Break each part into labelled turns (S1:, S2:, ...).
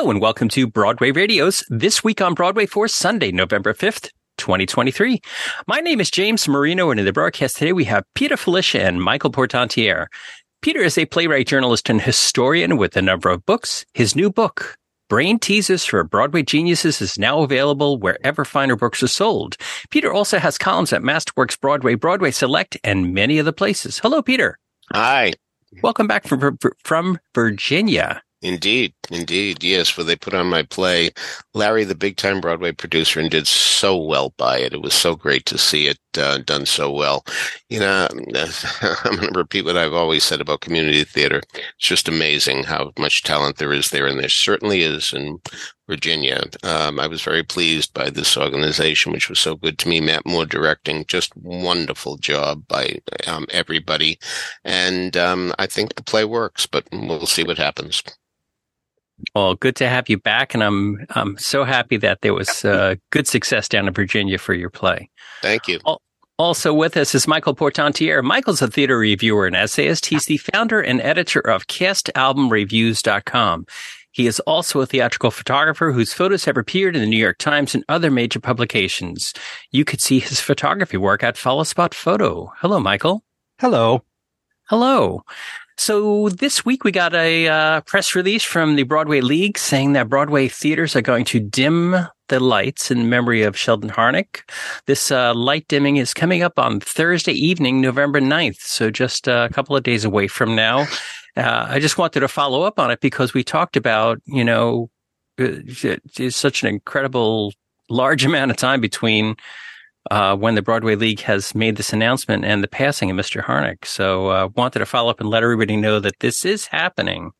S1: Hello and welcome to Broadway Radio's This Week on Broadway for Sunday, November 5th, 2023. My name is James Marino, and in the broadcast today we have Peter Filichia and Michael Portantiere. Peter is a playwright, journalist, and historian with a number of books. His new book, Brain Teasers for Broadway Geniuses, is now available wherever finer books are sold. Peter also has columns at Masterworks Broadway, Broadway Select, and many other places. Hello, Peter.
S2: Hi.
S1: Welcome back from, from Virginia.
S2: Indeed, indeed, yes. Where they put on my play, Larry, the big time Broadway producer, and did so well by it. It was so great to see it uh, done so well. You know, I'm going to repeat what I've always said about community theater. It's just amazing how much talent there is there, and there certainly is in Virginia. Um, I was very pleased by this organization, which was so good to me. Matt Moore directing, just wonderful job by um, everybody, and um, I think the play works. But we'll see what happens.
S1: Well, good to have you back, and I'm I'm so happy that there was uh, good success down in Virginia for your play.
S2: Thank you.
S1: Also with us is Michael Portantiere. Michael's a theater reviewer and essayist. He's the founder and editor of CastAlbumReviews.com. He is also a theatrical photographer whose photos have appeared in the New York Times and other major publications. You could see his photography work at Follow Spot Photo. Hello, Michael.
S3: Hello.
S1: Hello. So this week we got a uh, press release from the Broadway League saying that Broadway theaters are going to dim the lights in memory of Sheldon Harnick. This uh, light dimming is coming up on Thursday evening, November 9th. So just a couple of days away from now. Uh, I just wanted to follow up on it because we talked about, you know, it's uh, such an incredible large amount of time between uh, when the Broadway League has made this announcement and the passing of Mr. Harnick. So uh, wanted to follow up and let everybody know that this is happening.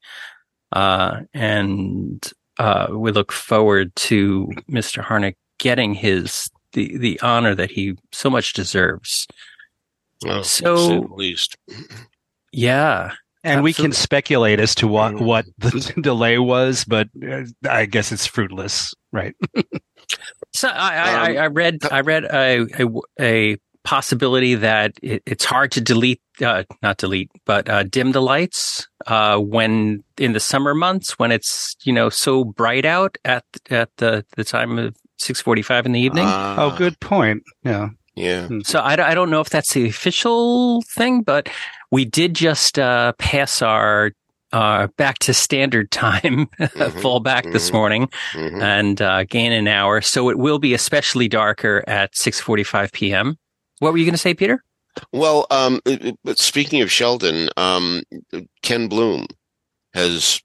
S1: Uh, and uh, we look forward to Mr. Harnick getting his the the honor that he so much deserves.
S2: Oh, so at least,
S1: yeah.
S3: And Absolutely. we can speculate as to what, what the delay was, but uh, I guess it's fruitless, right?
S1: So I, I, um, I read I read a, a, a possibility that it, it's hard to delete uh, not delete but uh, dim the lights uh, when in the summer months when it's you know so bright out at at the the time of six forty five in the evening.
S3: oh, good point. Yeah.
S2: Yeah.
S1: Hmm. So I, I don't know if that's the official thing, but we did just uh, pass our uh, back to standard time, mm-hmm, fall back mm-hmm, this morning mm-hmm. and uh, gain an hour. So it will be especially darker at 6:45 p.m. What were you going to say, Peter?
S2: Well, um, speaking of Sheldon, um, Ken Bloom has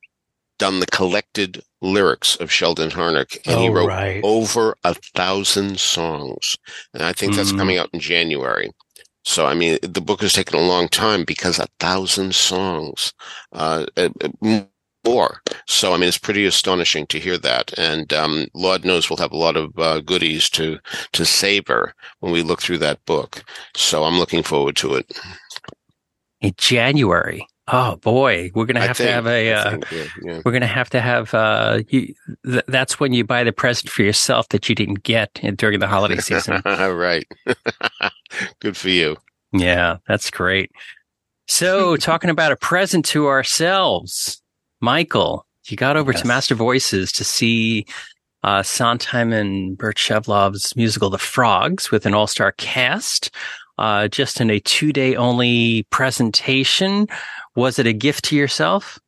S2: done the collected lyrics of Sheldon Harnick, and
S3: oh,
S2: he wrote
S3: right.
S2: over a thousand songs, and I think that's mm. coming out in January. So, I mean, the book has taken a long time because a thousand songs, uh, uh, more. So, I mean, it's pretty astonishing to hear that. And, um, Lord knows we'll have a lot of, uh, goodies to, to savor when we look through that book. So I'm looking forward to it.
S1: In January. Oh boy, we're gonna have think, to have a. Uh, think, yeah, yeah. We're gonna have to have. Uh, you, th- that's when you buy the present for yourself that you didn't get during the holiday season.
S2: right. Good for you.
S1: Yeah, that's great. So, talking about a present to ourselves, Michael, you got over yes. to MasterVoices to see uh, Sondheim and Burt Shevelove's musical The Frogs with an all-star cast. Uh, just in a two-day only presentation was it a gift to yourself?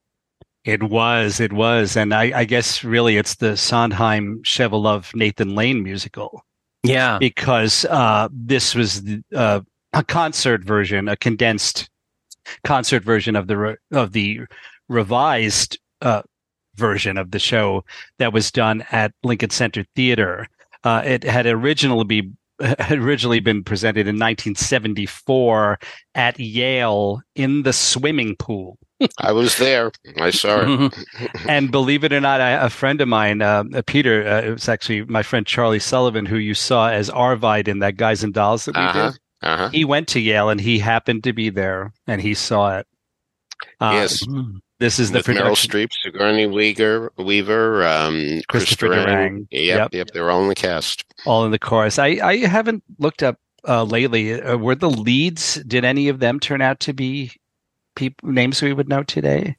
S3: It was, it was. And I, I guess really it's the Sondheim Shevelove Nathan Lane musical.
S1: Yeah.
S3: Because uh, this was uh, a concert version, a condensed concert version of the re- of the revised uh, version of the show that was done at Lincoln Center Theater. Uh, it had originally be had originally been presented in 1974 at Yale in the swimming pool.
S2: I was there. I saw it.
S3: and believe it or not, I, a friend of mine, uh, Peter, uh, it was actually my friend Charlie Sullivan, who you saw as Arvide in that Guys and Dolls that we uh-huh. did. Uh-huh. He went to Yale and he happened to be there and he saw it.
S2: Uh, yes.
S3: This is the
S2: With Meryl Streep, Sigourney Weaver, Weaver, um,
S3: Christopher Durang.
S2: Yep, yep, yep, they're all in the cast.
S3: All in the chorus. I, I haven't looked up uh, lately. Uh, were the leads? Did any of them turn out to be people names we would know today?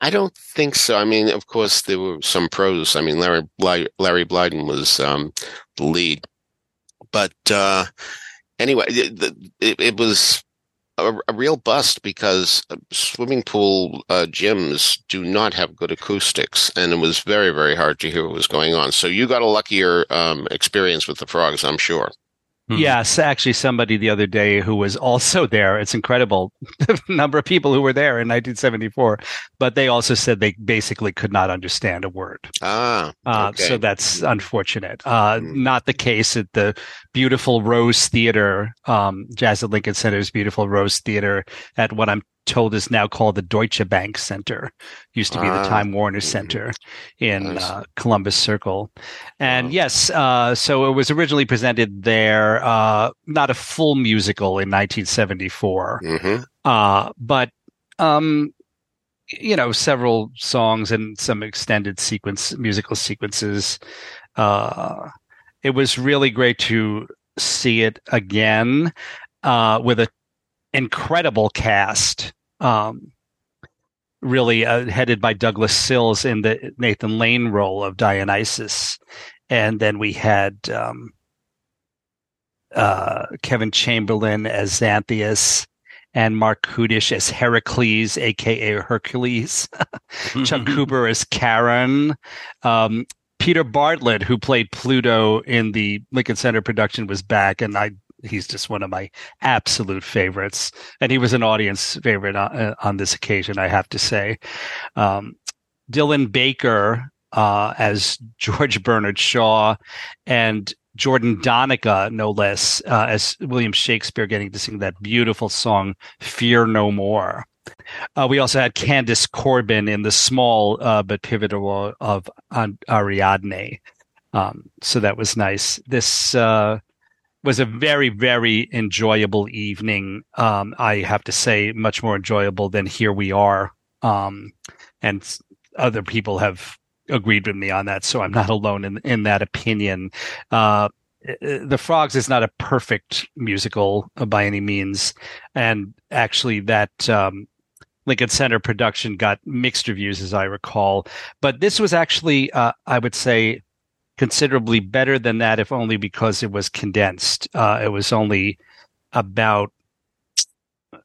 S2: I don't think so. I mean, of course, there were some pros. I mean, Larry Larry Blyden was um, the lead, but uh, anyway, it, it, it was a, a, real bust because uh, swimming pool uh, gyms do not have good acoustics, and it was very very hard to hear what was going on. So you got a luckier um, experience with the frogs, I'm sure.
S3: Mm-hmm. Yes, actually, somebody the other day who was also there. It's incredible the number of people who were there in 1974, but they also said they basically could not understand a word.
S2: Ah,
S3: okay. uh, so that's unfortunate. Uh, mm. Not the case at the beautiful Rose Theater, um, Jazz at Lincoln Center's beautiful Rose Theater at what I'm told is now called the Deutsche Bank Center. Used to be the ah. Time Warner Center in nice. uh, Columbus Circle. And yes, uh, so it was originally presented there, uh, not a full musical in 1974, mm-hmm. Uh, but um, you know, several songs and some extended sequence musical sequences. Uh, it was really great to see it again uh, with a incredible cast. Um, really uh, headed by Douglas Sills in the Nathan Lane role of Dionysus, and then we had um, uh, Kevin Chamberlin as Xanthias and Marc Kudisch as Heracles, aka Hercules, Chuck Cooper as Charon, Um, Peter Bartlett, who played Pluto in the Lincoln Center production, was back, and I he's just one of my absolute favorites, and he was an audience favorite on, uh, on this occasion, I have to say. Um, Dylan Baker uh, as George Bernard Shaw, and Jordan Donica, no less, uh, as William Shakespeare getting to sing that beautiful song, Fear No More. Uh, we also had Candace Corbin in the small uh, but pivotal of Ariadne. Um, so that was nice. This uh, was a very, very enjoyable evening. Um, I have to say, much more enjoyable than Here We Are. Um, and other people have agreed with me on that, so I'm not alone in in that opinion. Uh, the Frogs is not a perfect musical by any means, and actually, that um, Lincoln Center production got mixed reviews, as I recall. But this was actually, uh, I would say, considerably better than that, if only because it was condensed. Uh, it was only about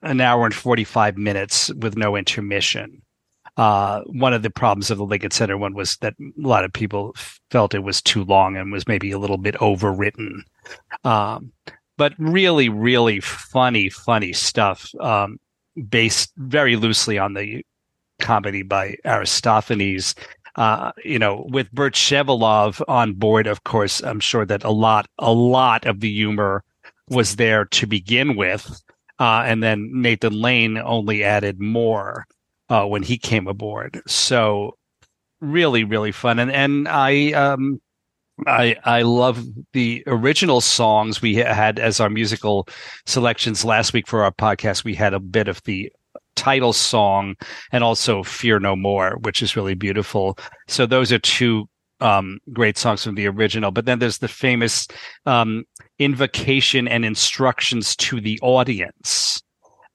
S3: an hour and 45 minutes with no intermission. Uh, one of the problems of the Lincoln Center one was that a lot of people felt it was too long and was maybe a little bit overwritten. Um, but really, really funny, funny stuff, um, based very loosely on the comedy by Aristophanes uh, you know, with Burt Shevelove on board, of course, I'm sure that a lot, a lot of the humor was there to begin with. Uh, and then Nathan Lane only added more uh, when he came aboard. So really, really fun. And, and I, um, I I love the original songs we had as our musical selections last week for our podcast. We had a bit of the title song and also Fear No More, which is really beautiful. So those are two um, great songs from the original. But then there's the famous um, invocation and instructions to the audience,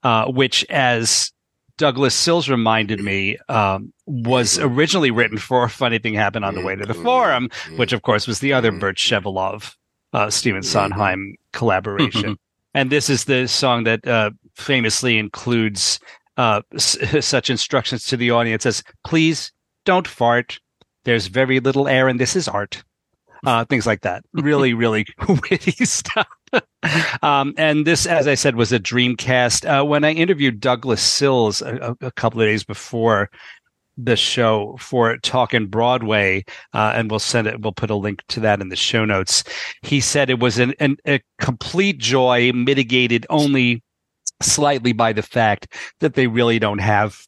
S3: uh, which, as Douglas Sills reminded me, um, was originally written for a funny thing happened on the way to the forum, which of course was the other Burt Shevelove, uh, Stephen Sondheim collaboration. and this is the song that uh, famously includes uh, s- such instructions to the audience as please don't fart. There's very little air and this is art. Uh, things like that. Really, really witty stuff. um, and this, as I said, was a Dreamcast. Uh, when I interviewed Douglas Sills a, a, couple of days before the show for Talking Broadway, uh, and we'll send it. We'll put a link to that in the show notes. He said it was an, an, a complete joy, mitigated only slightly by the fact that they really don't have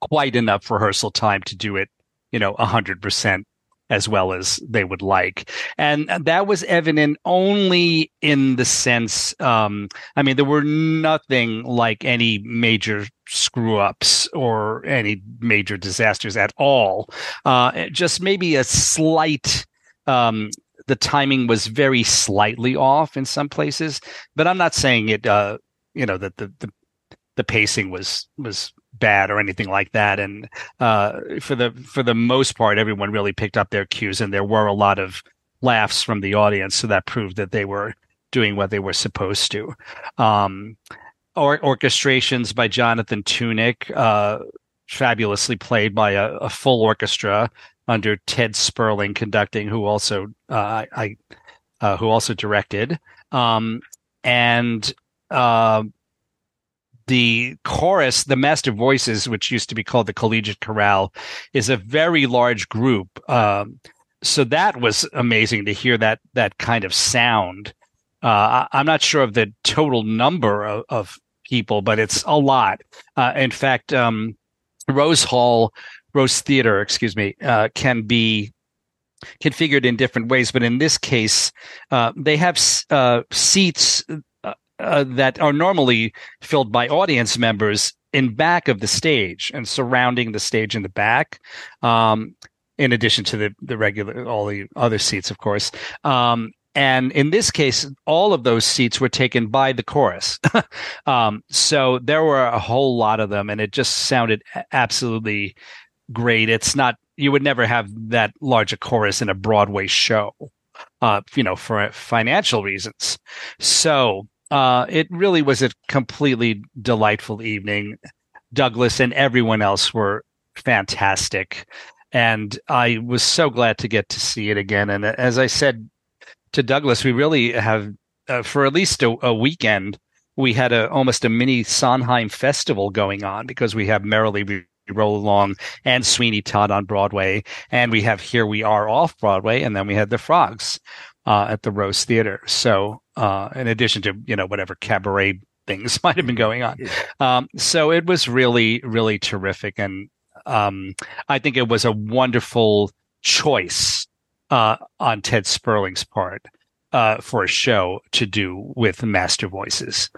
S3: quite enough rehearsal time to do it, you know, a hundred percent as well as they would like. And that was evident only in the sense, um, I mean, there were nothing like any major screw ups or any major disasters at all. Uh, just maybe a slight, um, the timing was very slightly off in some places, but I'm not saying it, uh, you know that the, the the pacing was was bad or anything like that. And uh, for the for the most part, everyone really picked up their cues, and there were a lot of laughs from the audience, so that proved that they were doing what they were supposed to. Um, or orchestrations by Jonathan Tunick, uh, fabulously played by a, a, full orchestra under Ted Sperling conducting, who also uh, I uh, who also directed, um, and uh, the chorus, the MasterVoices, which used to be called the Collegiate Chorale, is a very large group. Um, so that was amazing to hear that that kind of sound. Uh, I, am not sure of the total number of, of people, but it's a lot. Uh, in fact, um, Rose Hall, Rose Theater, excuse me, uh, can be configured in different ways. But in this case, uh, they have uh, seats uh, uh, that are normally filled by audience members in back of the stage and surrounding the stage in the back. Um, in addition to the, the regular, all the other seats, of course. Um, and in this case, all of those seats were taken by the chorus. um, so there were a whole lot of them, and it just sounded absolutely great. It's not you would never have that large a chorus in a Broadway show, uh, you know, for financial reasons. So uh, it really was a completely delightful evening. Douglas and everyone else were fantastic. And I was so glad to get to see it again. And as I said to Douglas, we really have, uh, for at least a, a weekend, we had a almost a mini Sondheim festival going on because we have Merrily Roll Along and Sweeney Todd on Broadway, and we have Here We Are off Broadway, and then we had the Frogs uh, at the Rose Theater. So, uh, in addition to you know whatever cabaret things might have been going on, um, so it was really really terrific, and um, I think it was a wonderful choice uh, on Ted Sperling's part uh, for a show to do with MasterVoices.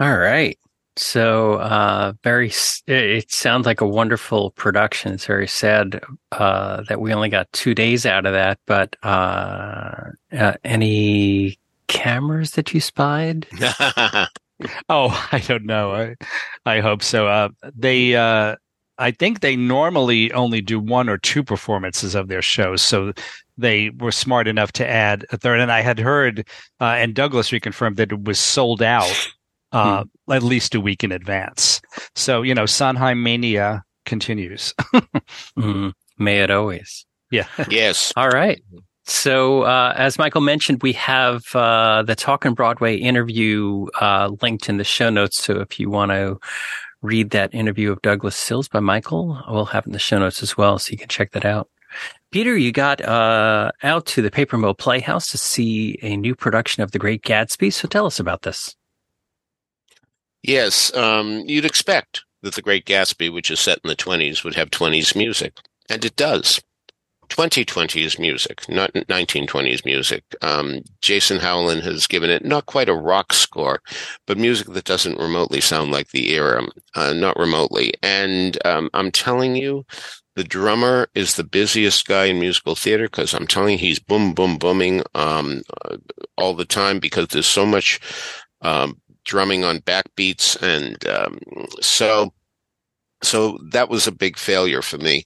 S1: All right. So, uh, very, it sounds like a wonderful production. It's very sad, uh, that we only got two days out of that, but, uh, uh any cameras that you spied?
S3: oh, I don't know. I, I hope so. Uh, they, uh, I think they normally only do one or two performances of their shows. So they were smart enough to add a third. And I had heard, and Douglas reconfirmed that it was sold out uh, hmm. at least a week in advance. So, you know, Sondheim mania continues.
S1: mm, may it always.
S3: Yeah.
S2: yes.
S1: All right. So, uh, as Michael mentioned, we have uh, the Talking Broadway interview uh, linked in the show notes. So, if you want to read that interview of Douglas Sills by Michael, we'll have it in the show notes as well, so you can check that out. Peter, you got uh, out to the Paper Mill Playhouse to see a new production of The Great Gatsby. So, tell us about this.
S2: Yes, um, you'd expect that The Great Gatsby, which is set in the 20s, would have 20s music. And it does. 2020s music, not 1920s music. Um, Jason Howland has given it not quite a rock score, but music that doesn't remotely sound like the era, uh, not remotely. And um, I'm telling you, the drummer is the busiest guy in musical theater because I'm telling you, he's boom, boom, booming um, uh, all the time because there's so much um, drumming on backbeats, and um, so so that was a big failure for me.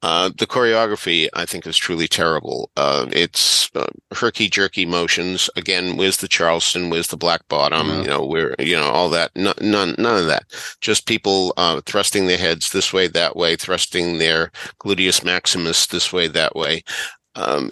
S2: Uh, the choreography, I think, is truly terrible. Uh, it's uh, herky jerky motions. Again, where's the Charleston? Where's the black bottom? Mm-hmm. You know, where, you know, all that. none, none of that. Just people, uh, thrusting their heads this way, that way, thrusting their gluteus maximus this way, that way. Um,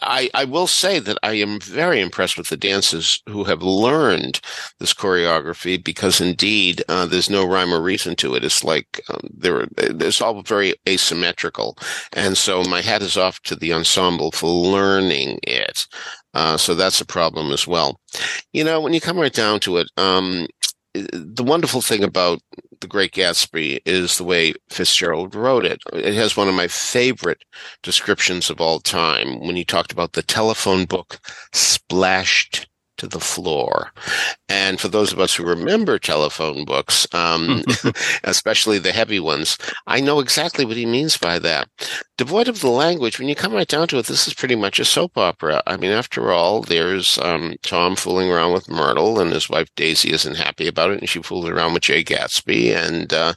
S2: I, I will say that I am very impressed with the dancers who have learned this choreography because indeed uh, there's no rhyme or reason to it. It's like um, they're it's all very asymmetrical, and so my hat is off to the ensemble for learning it. Uh, so that's a problem as well. You know, when you come right down to it, um, the wonderful thing about the Great Gatsby is the way Fitzgerald wrote it. It has one of my favorite descriptions of all time when he talked about the telephone book splashed to the floor. And for those of us who remember telephone books, um, especially the heavy ones, I know exactly what he means by that. Devoid of the language, when you come right down to it, this is pretty much a soap opera. I mean, after all, there's um, Tom fooling around with Myrtle, and his wife Daisy isn't happy about it, and she fools around with Jay Gatsby, and uh,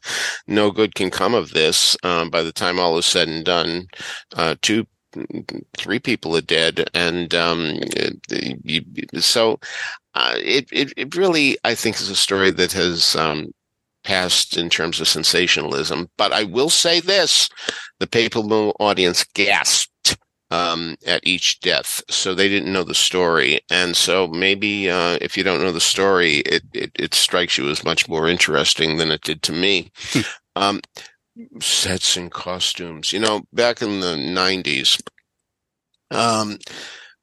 S2: no good can come of this. Um, by the time all is said and done, uh, two three people are dead, and um, you, so uh, it, it it really I think is a story that has um, passed in terms of sensationalism. But I will say this: the Mill audience gasped um, at each death, so they didn't know the story, and so maybe uh, if you don't know the story, it, it, it strikes you as much more interesting than it did to me. Hmm. um, sets and costumes. You know, back in the '90s, um,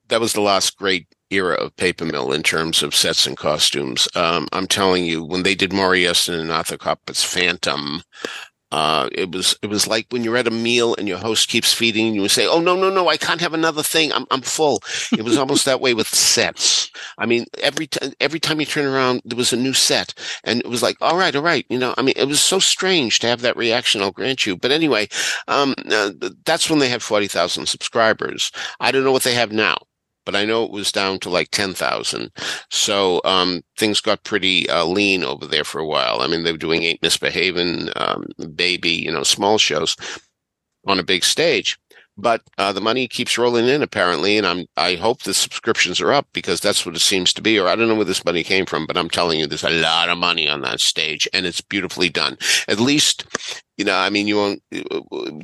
S2: that was the last great era of paper mill in terms of sets and costumes. Um, I'm telling you, when they did Maury Yeston and Arthur Kopit's Phantom, uh, it was it was like when you're at a meal and your host keeps feeding you and say, "Oh no no no, I can't have another thing. I'm I'm full." It was almost that way with sets. I mean, every time every time you turn around, there was a new set, and it was like, "All right, all right." You know, I mean, it was so strange to have that reaction. I'll grant you, but anyway, um, uh, that's when they had forty thousand subscribers. I don't know what they have now but I know it was down to like 10,000. So um, things got pretty uh, lean over there for a while. I mean, they were doing Ain't Misbehaving, um, Baby, you know, small shows on a big stage. But uh, the money keeps rolling in apparently, and I'm I hope the subscriptions are up because that's what it seems to be. Or I don't know where this money came from, but I'm telling you, there's a lot of money on that stage, and it's beautifully done. At least, you know, I mean, you won't.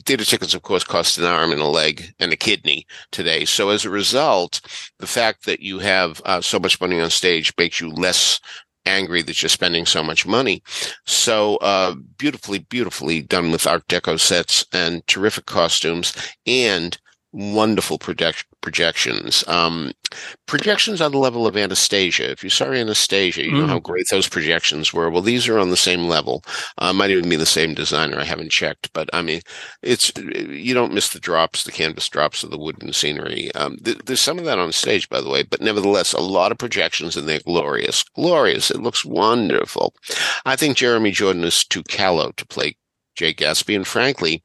S2: Theater tickets, of course, cost an arm and a leg and a kidney today. So as a result, the fact that you have uh, so much money on stage makes you less angry that you're spending so much money. So uh, beautifully, beautifully done with Art Deco sets and terrific costumes and wonderful project- projections. Um, projections on the level of Anastasia. If you saw Anastasia, you mm. know how great those projections were. Well, these are on the same level. Uh, might even be the same designer. I haven't checked, but I mean, it's you don't miss the drops, the canvas drops of the wooden scenery. Um, th- there's some of that on stage, by the way, but nevertheless, a lot of projections, and they're glorious, glorious. It looks wonderful. I think Jeremy Jordan is too callow to play Jay Gatsby, and frankly,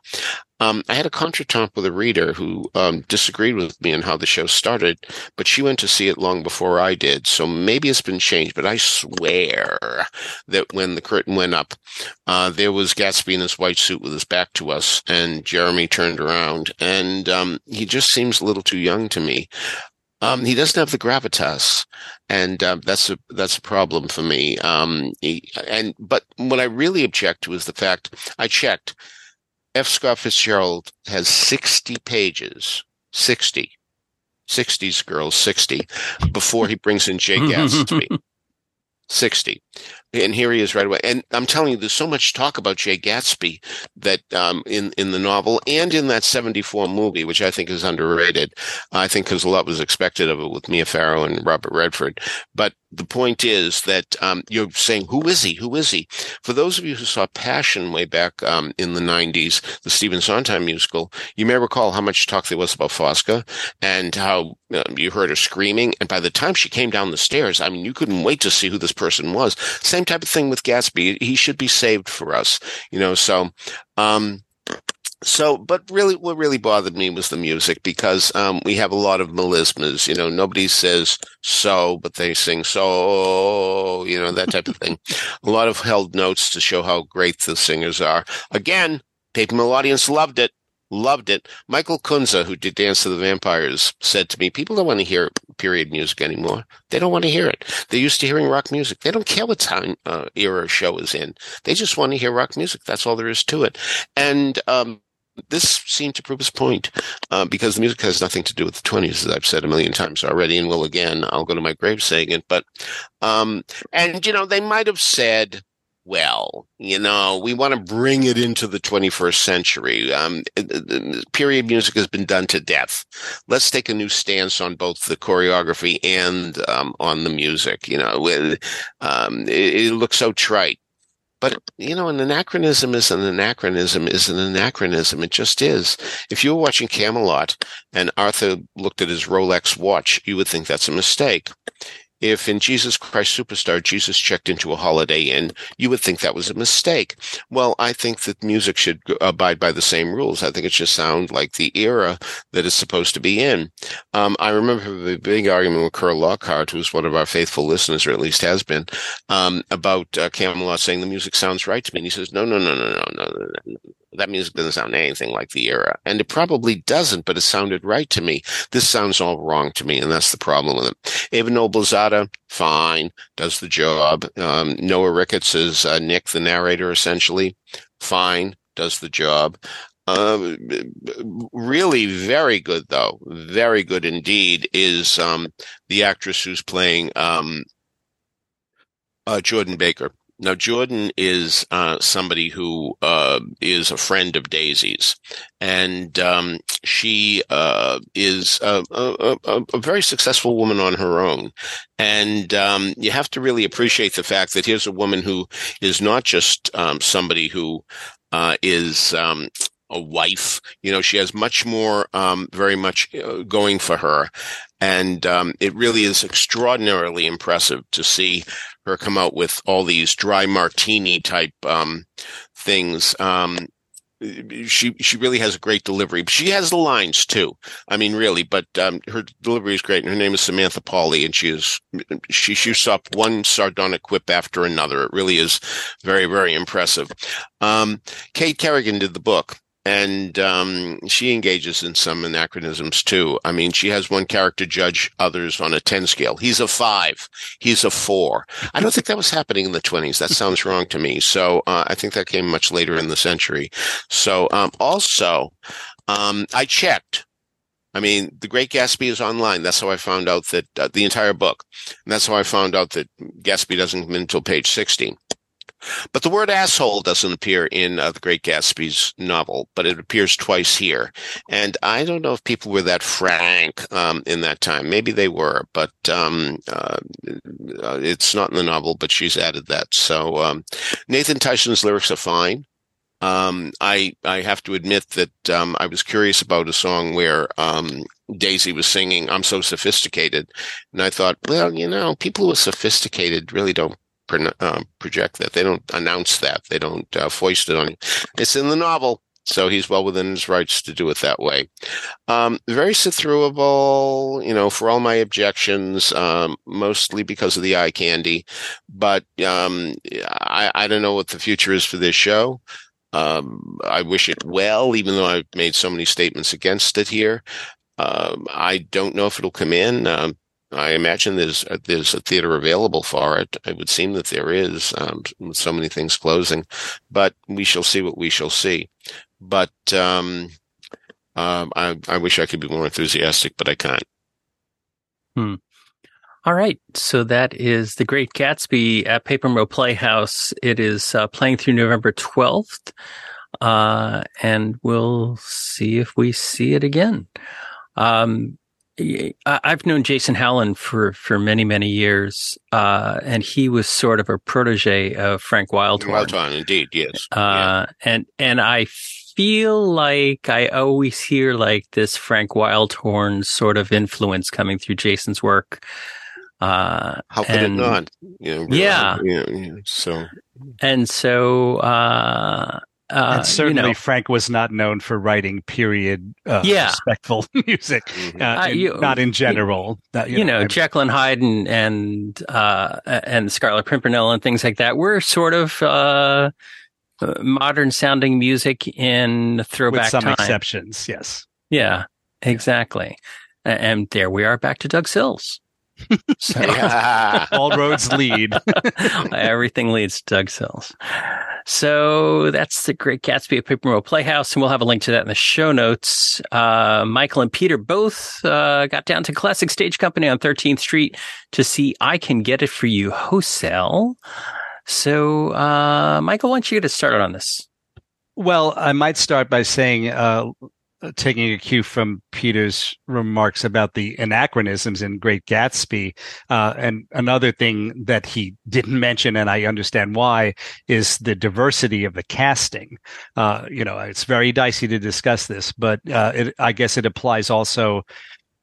S2: um, I had a contretemps with a reader who um, disagreed with me on how the show started, but she went to see it long before I did. So maybe it's been changed, but I swear that when the curtain went up, uh, there was Gatsby in his white suit with his back to us, and Jeremy turned around, and um, he just seems a little too young to me. Um, he doesn't have the gravitas, and uh, that's a that's a problem for me. Um, he, and but what I really object to is the fact I checked F. Scott Fitzgerald has 60 pages, 60, 60s girls, 60, before he brings in Jay Gatsby. 60 and here he is right away. And I'm telling you, there's so much talk about Jay Gatsby that um, in in the novel and in that '74 movie, which I think is underrated. I think because a lot was expected of it with Mia Farrow and Robert Redford. But the point is that um, you're saying, who is he? Who is he? For those of you who saw Passion way back um, in the 90s, the Stephen Sondheim musical, you may recall how much talk there was about Fosca and how uh, you heard her screaming. And by the time she came down the stairs, I mean, you couldn't wait to see who this person was. Same type of thing with Gatsby. He should be saved for us, you know. So, um, so, but really, what really bothered me was the music because um, we have a lot of melismas. You know, nobody says so, but they sing so. You know that type of thing. a lot of held notes to show how great the singers are. Again, Paper Mill audience loved it. Loved it. Michael Kunze, who did Dance of the Vampires, said to me, people don't want to hear period music anymore. They don't want to hear it. They're used to hearing rock music. They don't care what time uh, era show is in. They just want to hear rock music. That's all there is to it. And, um, this seemed to prove his point uh, because the music has nothing to do with the 20s, as I've said a million times already, and will again. I'll go to my grave saying it. But, um, and, you know, they might have said, well. You know, we want to bring it into the 21st century. Um, period music has been done to death. Let's take a new stance on both the choreography and um, on the music. You know, it, um, it, it looks so trite. But, you know, an anachronism is an anachronism is an anachronism. It just is. If you were watching Camelot and Arthur looked at his Rolex watch, you would think that's a mistake if in Jesus Christ Superstar Jesus checked into a Holiday Inn, you would think that was a mistake. Well, I think that music should abide by the same rules. I think it should sound like the era that it's supposed to be in. Um, I remember the big argument with Curl Lockhart, who's one of our faithful listeners, or at least has been, um, about uh, Camelot saying the music sounds right to me. And he says, no, no, no, no, no, no, no, no. That music doesn't sound anything like the era. And it probably doesn't, but it sounded right to me. This sounds all wrong to me, and that's the problem with it. Eva Noblezada, fine, does the job. Um, Noah Ricketts is uh, Nick, the narrator, essentially. Fine, does the job. Uh, really very good though very good indeed is um, the actress who's playing um, uh, jordan baker now, Jordan is uh, somebody who uh, is a friend of Daisy's, and um, she uh, is a, a, a, very successful woman on her own. And um, you have to really appreciate the fact that here's a woman who is not just um, somebody who uh, is um, a wife. You know, she has much more, um, very much uh, going for her. And um, it really is extraordinarily impressive to see her come out with all these dry martini type um, things. Um, she she really has a great delivery. She has the lines too. I mean, really, but um, her delivery is great. And her name is Samantha Pauly, and she is she shoots up one sardonic quip after another. It really is very very impressive. Um, Kate Kerrigan did the book, and um, she engages in some anachronisms too. I mean, she has one character judge others on a 10 scale. He's a five. He's a four. I don't think that was happening in the 20s. That sounds wrong to me. So uh, I think that came much later in the century. So um, also, um, I checked. I mean, The Great Gatsby is online. That's how I found out that uh, the entire book. And that's how I found out that Gatsby doesn't come in until page 16. But the word asshole doesn't appear in uh, The Great Gatsby's novel, but it appears twice here. And I don't know if people were that frank um, in that time. Maybe they were, but um, uh, uh, it's not in the novel, but she's added that. So um, Nathan Tysen's lyrics are fine. Um, I I have to admit that um, I was curious about a song where um, Daisy was singing "I'm so sophisticated," and I thought, well, you know, people who are sophisticated really don't uh, project that. They don't announce that. They don't uh, foist it on you. It's in the novel, so he's well within his rights to do it that way. Um, very throughable, you know, for all my objections, um, mostly because of the eye candy. But um, I, I don't know what the future is for this show. Um, I wish it well, even though I've made so many statements against it here. Um, I don't know if it'll come in. Um, I imagine there's a, there's a theater available for it. It would seem that there is, um, with so many things closing, but we shall see what we shall see. But um, um, I, I wish I could be more enthusiastic, but I can't.
S1: Hmm. All right. So that is The Great Gatsby at Paper Mill Playhouse. It is uh, playing through November 12th. Uh, and we'll see if we see it again. Um, I've known Jason Howland for, for many, many years, uh, and he was sort of a protege of Frank Wildhorn.
S2: Wildhorn, indeed, yes.
S1: Uh, yeah. and, and I feel like I always hear like this Frank Wildhorn sort of influence coming through Jason's work.
S2: Uh, How could and, it not?
S1: You know, yeah. You know,
S2: so,
S1: and so, uh,
S3: uh, and certainly, you know, Frank was not known for writing period uh, yeah. respectful music, mm-hmm. uh, in, you, not in general.
S1: you, you, know, know Jekyll and Hyde and and uh, and Scarlet Pimpernel and things like that were sort of uh, uh, modern sounding music in throwback
S3: with some
S1: time.
S3: exceptions. Yes,
S1: yeah, exactly. And there we are back to Doug Sills.
S3: So all roads lead.
S1: Everything leads to Doug Sills. So that's the Great Gatsby at Paper Mill Playhouse, and we'll have a link to that in the show notes. Uh, Michael and Peter both uh, got down to Classic Stage Company on 13th Street to see I Can Get It For You wholesale. So, uh, Michael, why don't you get us started on this?
S3: Well, I might start by saying uh, taking a cue from Peter's remarks about the anachronisms in Great Gatsby. Uh, and another thing that he didn't mention, and I understand why, is the diversity of the casting. Uh, you know, it's very dicey to discuss this, but uh, it, I guess it applies also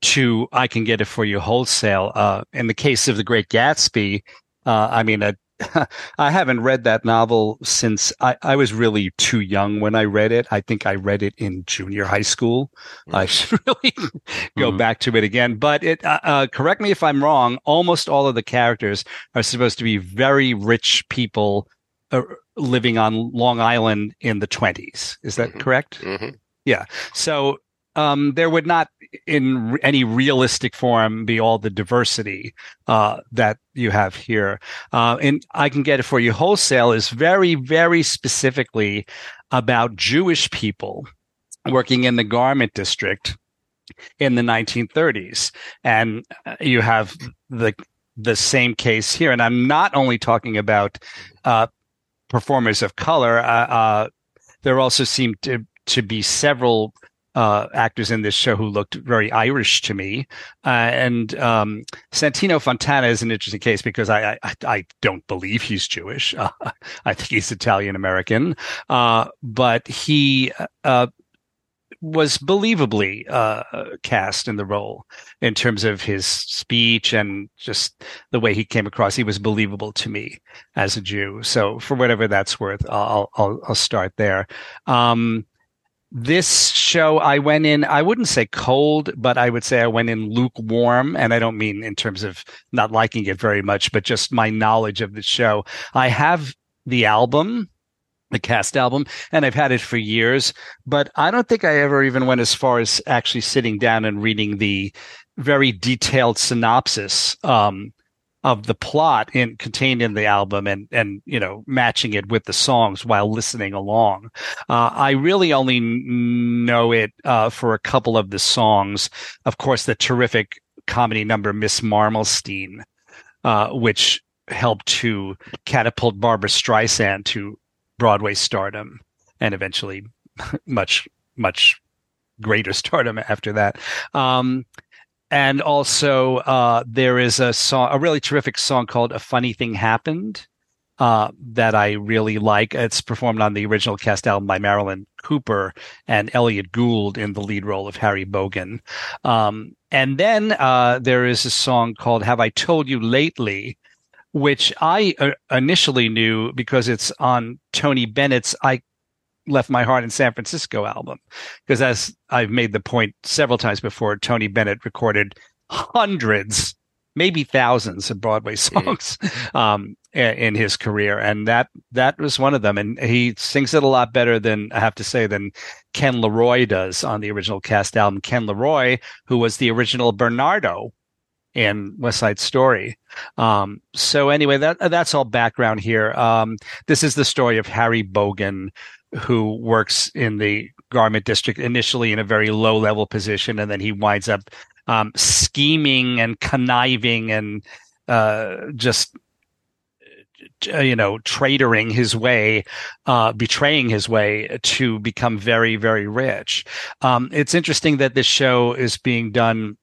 S3: to I Can Get It For You Wholesale. Uh, in the case of The Great Gatsby, uh, I mean, I haven't read that novel since I, I, was really too young when I read it. I think I read it in junior high school. Mm-hmm. I should really go mm-hmm. back to it again. But it, uh, uh, correct me if I'm wrong. Almost all of the characters are supposed to be very rich people uh, living on Long Island in the 20s. Is that mm-hmm. correct?
S2: Mm-hmm.
S3: Yeah. So um, there would not, in any realistic form, be all the diversity uh, that you have here. Uh, and I can get it for you. Wholesale is very, very specifically about Jewish people working in the garment district in the 1930s, and uh, you have the the same case here. And I'm not only talking about uh, performers of color. Uh, uh, there also seem to to be several uh, actors in this show who looked very Irish to me. Uh, and um, Santino Fontana is an interesting case because I I, I don't believe he's Jewish. Uh, I think he's Italian American, uh, but he uh, was believably uh, cast in the role in terms of his speech and just the way he came across. He was believable to me as a Jew. So for whatever that's worth, I'll I'll, I'll start there. Um, this show I went in, I wouldn't say cold, but I would say I went in lukewarm. And I don't mean in terms of not liking it very much, but just my knowledge of the show. I have the album, the cast album, and I've had it for years, but I don't think I ever even went as far as actually sitting down and reading the very detailed synopsis. Um, of the plot in contained in the album and and you know matching it with the songs while listening along. Uh, I really only know it uh, for a couple of the songs. Of course, the terrific comedy number Miss Marmelstein, uh, which helped to catapult Barbra Streisand to Broadway stardom and eventually much much greater stardom after that. Um, and also uh, there is a song, a really terrific song called "A Funny Thing Happened." Uh, that I really like. It's performed on the original cast album by Marilyn Cooper and Elliott Gould in the lead role of Harry Bogen. Um, and then uh, there is a song called "Have I Told You Lately," which I uh, initially knew because it's on Tony Bennett's "I left my heart in San Francisco album. Because as I've made the point several times before, Tony Bennett recorded hundreds, maybe thousands of Broadway mm. songs um, in his career, and that that was one of them. And he sings it a lot better than I have to say than Ken Leroy does on the original cast album. Ken Leroy, who was the original Bernardo in West Side Story. Um, so anyway, that that's all background here. Um, this is the story of Harry Bogen, who works in the garment district initially in a very low level position, and then he winds up um, scheming and conniving and uh, just uh, you know traitoring his way uh, betraying his way to become very very rich. Um, it's interesting that this show is being done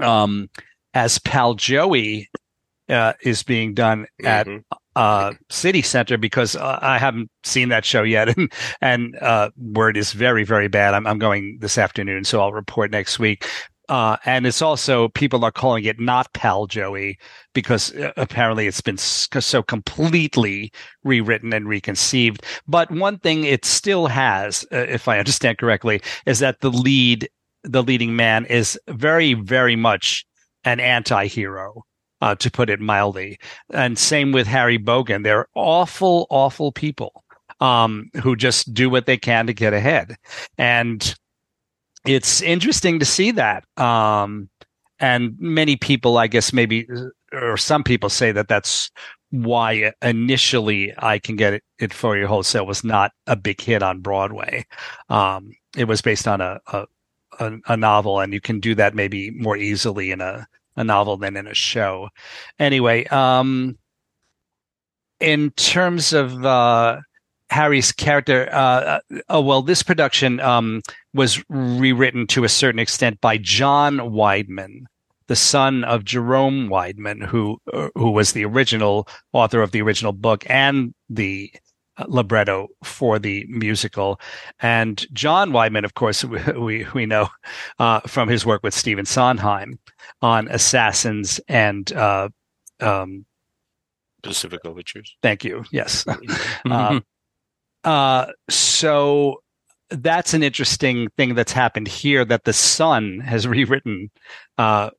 S3: um, as pal joey uh, is being done at mm-hmm uh, City Center because uh, I haven't seen that show yet, and and uh, word is very very bad. I'm I'm going this afternoon, so I'll report next week. Uh, and it's also people are calling it not Pal Joey because uh, apparently it's been so completely rewritten and reconceived. But one thing it still has, uh, if I understand correctly, is that the lead, the leading man, is very very much an anti-hero uh, to put it mildly. And same with Harry Bogen. They're awful, awful people um, who just do what they can to get ahead. And it's interesting to see that. Um, and many people, I guess, maybe, or some people say that that's why initially I Can Get It, For You Wholesale was not a big hit on Broadway. Um, it was based on a, a, a, novel, and you can do that maybe more easily in a a novel than in a show. Anyway, um, in terms of uh, Harry's character, uh, uh, oh well, this production um, was rewritten to a certain extent by John Weidman, the son of Jerome Weidman, who uh, who was the original author of the original book and the libretto for the musical. And John Weidman, of course, we we know uh, from his work with Stephen Sondheim on Assassins and uh, um,
S2: Pacific Overtures.
S3: Thank you. Yes. uh, uh, so that's an interesting thing that's happened here that the son has rewritten uh,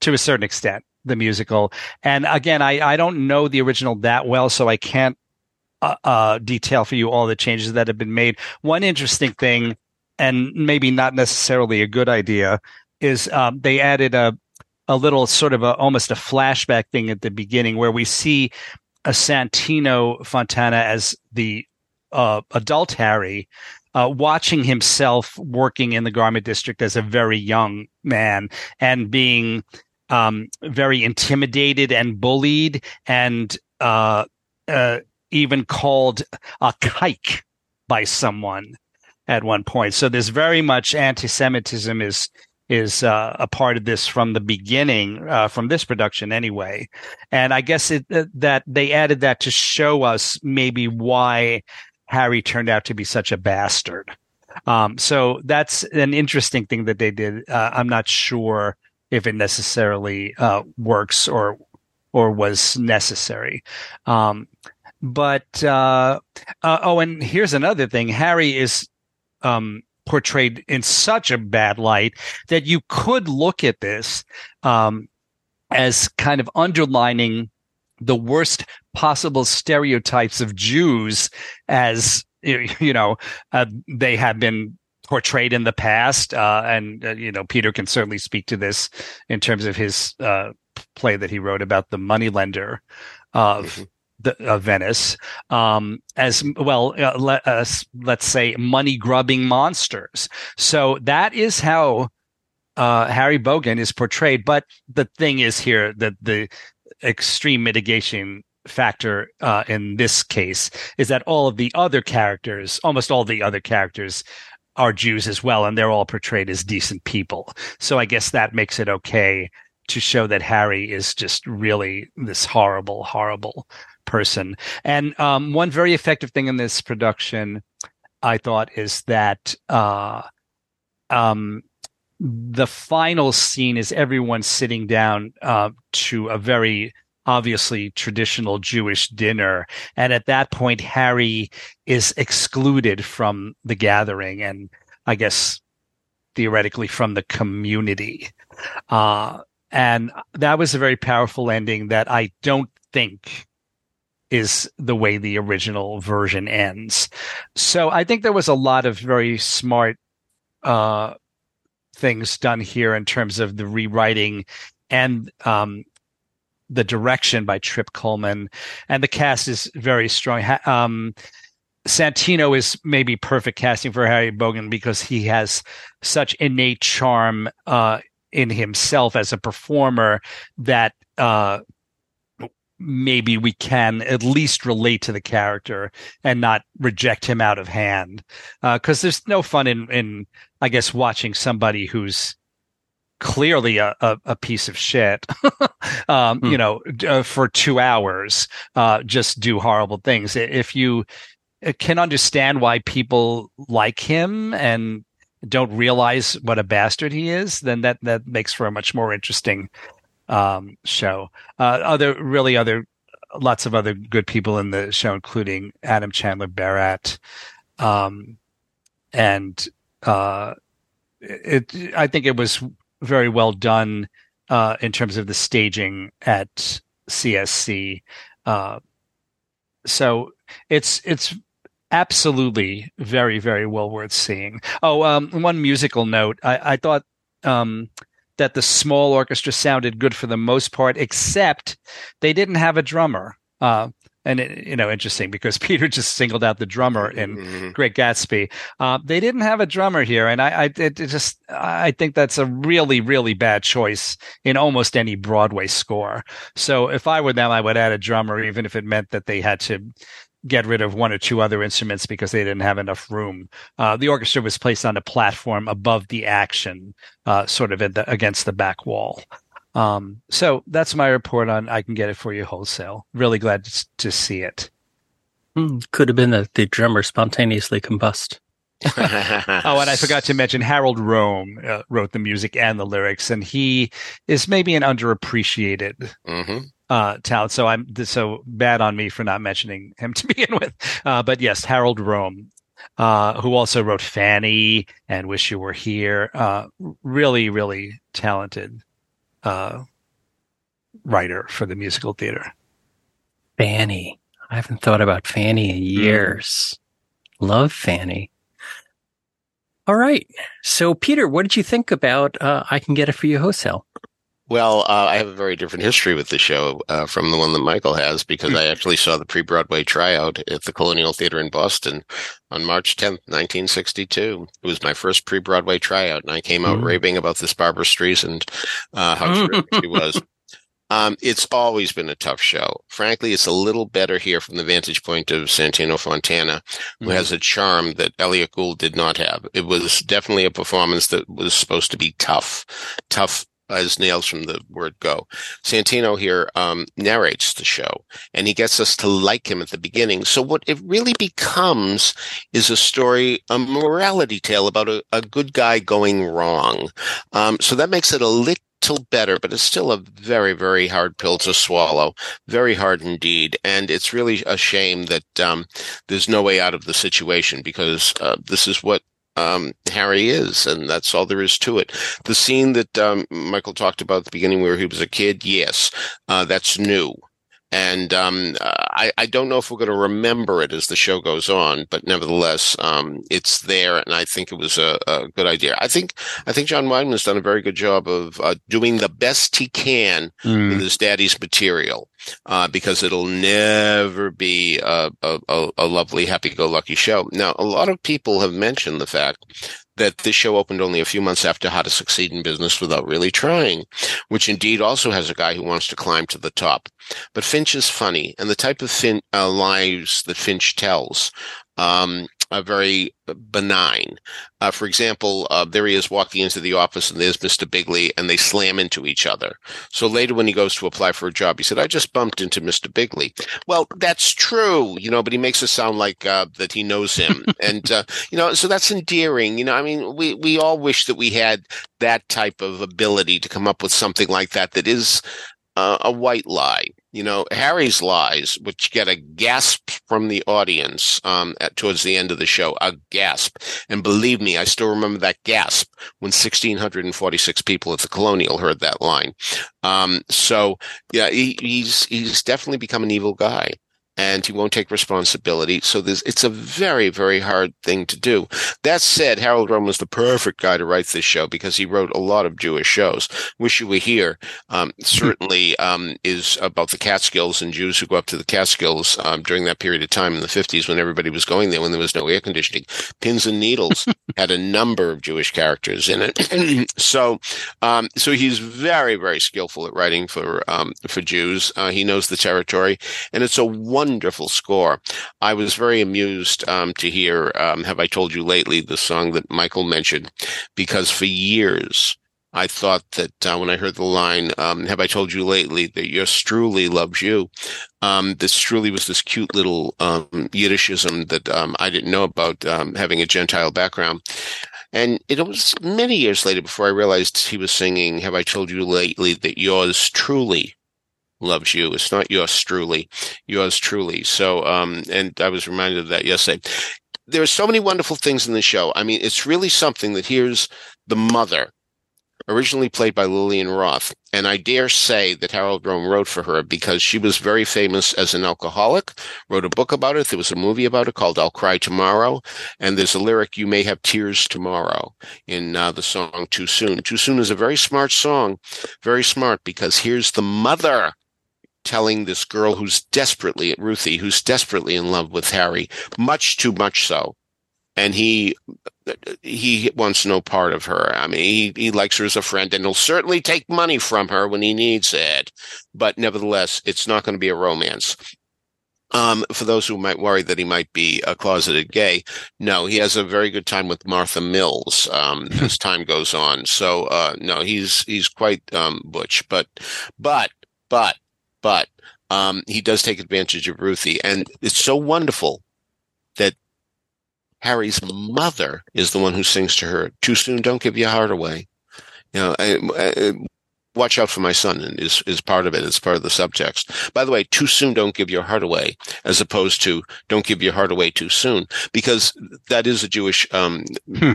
S3: to a certain extent the musical. And again, I, I don't know the original that well, so I can't uh, uh, detail for you all the changes that have been made. One interesting thing, and maybe not necessarily a good idea, is um, they added a a little sort of a almost a flashback thing at the beginning where we see a Santino Fontana as the uh, adult Harry uh, watching himself working in the garment district as a very young man and being um, very intimidated and bullied and uh, uh, even called a kike by someone at one point. So there's very much anti-Semitism is is uh, a part of this from the beginning, uh, from this production anyway. And I guess it, uh, that they added that to show us maybe why Harry turned out to be such a bastard. Um, so that's an interesting thing that they did. Uh, I'm not sure if it necessarily uh, works or or was necessary. Um, but uh, oh, and here's another thing: Harry is um, portrayed in such a bad light that you could look at this um, as kind of underlining the worst possible stereotypes of Jews as you know uh, they have been portrayed in the past uh, and uh, you know Peter can certainly speak to this in terms of his uh, play that he wrote about the moneylender of mm-hmm the, uh, Venice um, as well. Uh, let, uh, let's say money grubbing monsters. So that is how uh, Harry Bogen is portrayed. But the thing is here that the extreme mitigation factor uh, in this case is that all of the other characters, almost all the other characters, are Jews as well, and they're all portrayed as decent people. So I guess that makes it okay to show that Harry is just really this horrible, horrible person. And um, one very effective thing in this production, I thought, is that uh, um, the final scene is everyone sitting down uh, to a very obviously traditional Jewish dinner. And at that point, Harry is excluded from the gathering and I guess theoretically from the community. Uh, and that was a very powerful ending that I don't think is the way the original version ends. So I think there was a lot of very smart uh, things done here in terms of the rewriting and um, the direction by Trip Cullman, and the cast is very strong. Um, Santino is maybe perfect casting for Harry Bogen because he has such innate charm uh, in himself as a performer that uh, maybe we can at least relate to the character and not reject him out of hand. Because uh, there's no fun in, in, I guess, watching somebody who's clearly a, a, a piece of shit, um, hmm. you know, uh, for two hours, uh, just do horrible things. If you uh, can understand why people like him and don't realize what a bastard he is, then that, that makes for a much more interesting um, show. Uh, other really other lots of other good people in the show, including Adam Chanler-Berat, um, and uh, it. I think it was very well done uh, in terms of the staging at CSC. Uh, so it's it's absolutely very very well worth seeing. Oh, um, one musical note. I, I thought um, that the small orchestra sounded good for the most part, except they didn't have a drummer. Uh, and it, you know, interesting because Peter just singled out the drummer in mm-hmm. Great Gatsby. Uh, they didn't have a drummer here, and I, I it just I think that's a really really bad choice in almost any Broadway score. So if I were them, I would add a drummer, even if it meant that they had to get rid of one or two other instruments because they didn't have enough room. Uh, the orchestra was placed on a platform above the action, uh, sort of the, against the back wall. Um, so that's my report on I can get it for you wholesale. Really glad to, to see it.
S1: Hmm, could have been that the drummer spontaneously combust.
S3: oh, and I forgot to mention Harold Rome uh, wrote the music and the lyrics, and he is maybe an underappreciated
S2: hmm
S3: uh, talent. So I'm so bad on me for not mentioning him to begin with. Uh, but yes, Harold Rome, uh, who also wrote Fanny and Wish You Were Here. Uh, really, really talented uh, writer for the musical theater.
S1: Fanny. I haven't thought about Fanny in years. Love Fanny. All right. So, Peter, what did you think about uh, I Can Get It For You Wholesale?
S2: Well, uh, I have a very different history with the show uh, from the one that Michael has because I actually saw the pre-Broadway tryout at the Colonial Theater in Boston on March 10th, 1962. It was my first pre-Broadway tryout, and I came out
S1: Mm.
S2: raving about this Barbra Streisand, uh, how she was. Um, it's always been a tough show. Frankly, it's a little better here from the vantage point of Santino Fontana, who
S3: Mhm.
S2: has a charm that Elliott Gould did not have. It was definitely a performance that was supposed to be tough, tough as nails from the word go. Santino here um, narrates the show, and he gets us to like him at the beginning. So what it really becomes is a story, a morality tale about a, a good guy going wrong. Um, so that makes it a little better, but it's still a very, very hard pill to swallow. Very hard indeed. And it's really a shame that um, there's no way out of the situation because uh, this is what um, Harry is, and that's all there is to it. The scene that um, Michael talked about at the beginning where he was a kid, yes, uh, that's new. And um, I, I don't know if we're going to remember it as the show goes on, but nevertheless, um, it's there, and I think it was a, a good idea. I think I think John Weidman's done a very good job of uh, doing the best he can
S3: Mm.
S2: with his daddy's material, uh, because it'll never be a, a, a, a lovely, happy-go-lucky show. Now, a lot of people have mentioned the fact that this show opened only a few months after How to Succeed in Business Without Really Trying, which indeed also has a guy who wants to climb to the top. But Finch is funny, and the type of fin- uh, lives that Finch tells um, are very benign. Uh, for example, uh, there he is walking into the office, and there's Mr. Bigley, and they slam into each other. So later, when he goes to apply for a job, he said, "I just bumped into Mr. Bigley." Well, that's true, you know, but he makes it sound like uh, that he knows him, and uh, you know, so that's endearing. You know, I mean, we we all wish that we had that type of ability to come up with something like that that is uh, a white lie. You know, Harry's lies, which get a gasp from the audience um, at, towards the end of the show, a gasp. And believe me, I still remember that gasp when 1,646 people at the Colonial heard that line. Um, so, yeah, he, he's he's definitely become an evil guy. And he won't take responsibility. So it's a very, very hard thing to do. That said, Harold Rome was the perfect guy to write this show because he wrote a lot of Jewish shows. Wish You Were Here um, certainly um, is about the Catskills and Jews who go up to the Catskills um, during that period of time in the 50s when everybody was going there when there was no air conditioning. Pins and Needles had a number of Jewish characters in it. so, um, so he's very, very skillful at writing for um, for Jews. Uh, he knows the territory, and it's a wonderful score. I was very amused um, to hear um, "Have I Told You Lately," the song that Michael mentioned, because for years I thought that uh, when I heard the line, um, "Have I told you lately that your Struli loves you?" Um, this Struli was this cute little um, Yiddishism that um, I didn't know about, um, having a Gentile background. And it was many years later before I realized he was singing, Have I told you lately that yours truly loves you? It's not yours truly, yours truly. So, um, and I was reminded of that yesterday. There are so many wonderful things in the show. I mean, it's really something that here's the mother, originally played by Lillian Roth. And I dare say that Harold Rome wrote for her because she was very famous as an alcoholic, wrote a book about it. There was a movie about it called I'll Cry Tomorrow. And there's a lyric, You May Have Tears Tomorrow, in uh, the song Too Soon. Too Soon is a very smart song, very smart because here's the mother telling this girl who's desperately, at Ruthie, who's desperately in love with Harry, much too much so. And he, he wants no part of her. I mean, he, he likes her as a friend and he'll certainly take money from her when he needs it. But nevertheless, it's not going to be a romance. Um, for those who might worry that he might be a closeted gay, no, he has a very good time with Martha Mills, um, as time goes on. So, uh, no, he's, he's quite, um, butch, but, but, but, but um, he does take advantage of Ruthie, and it's so wonderful that Harry's mother is the one who sings to her, "Too soon, don't give your heart away." You know, I, I, watch out for my son is is part of it. It's part of the subtext. By the way, too soon, don't give your heart away, as opposed to don't give your heart away too soon, because that is a Jewish um, hmm.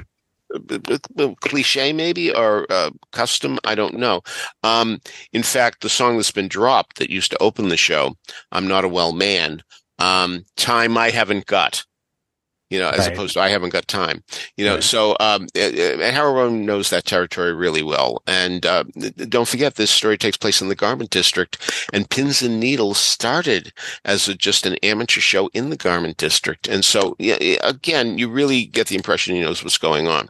S2: Cliche, maybe or uh, custom. I don't know. Um, in fact, the song that's been dropped that used to open the show, "I'm Not a Well Man," um, time I haven't got you know, as right. opposed to I haven't got time, you know. Right. So, um, and Harold knows that territory really well. And uh, don't forget, this story takes place in the Garment District, and Pins and Needles started as a, just an amateur show in the Garment District. And so, yeah, again, you really get the impression he knows what's going on.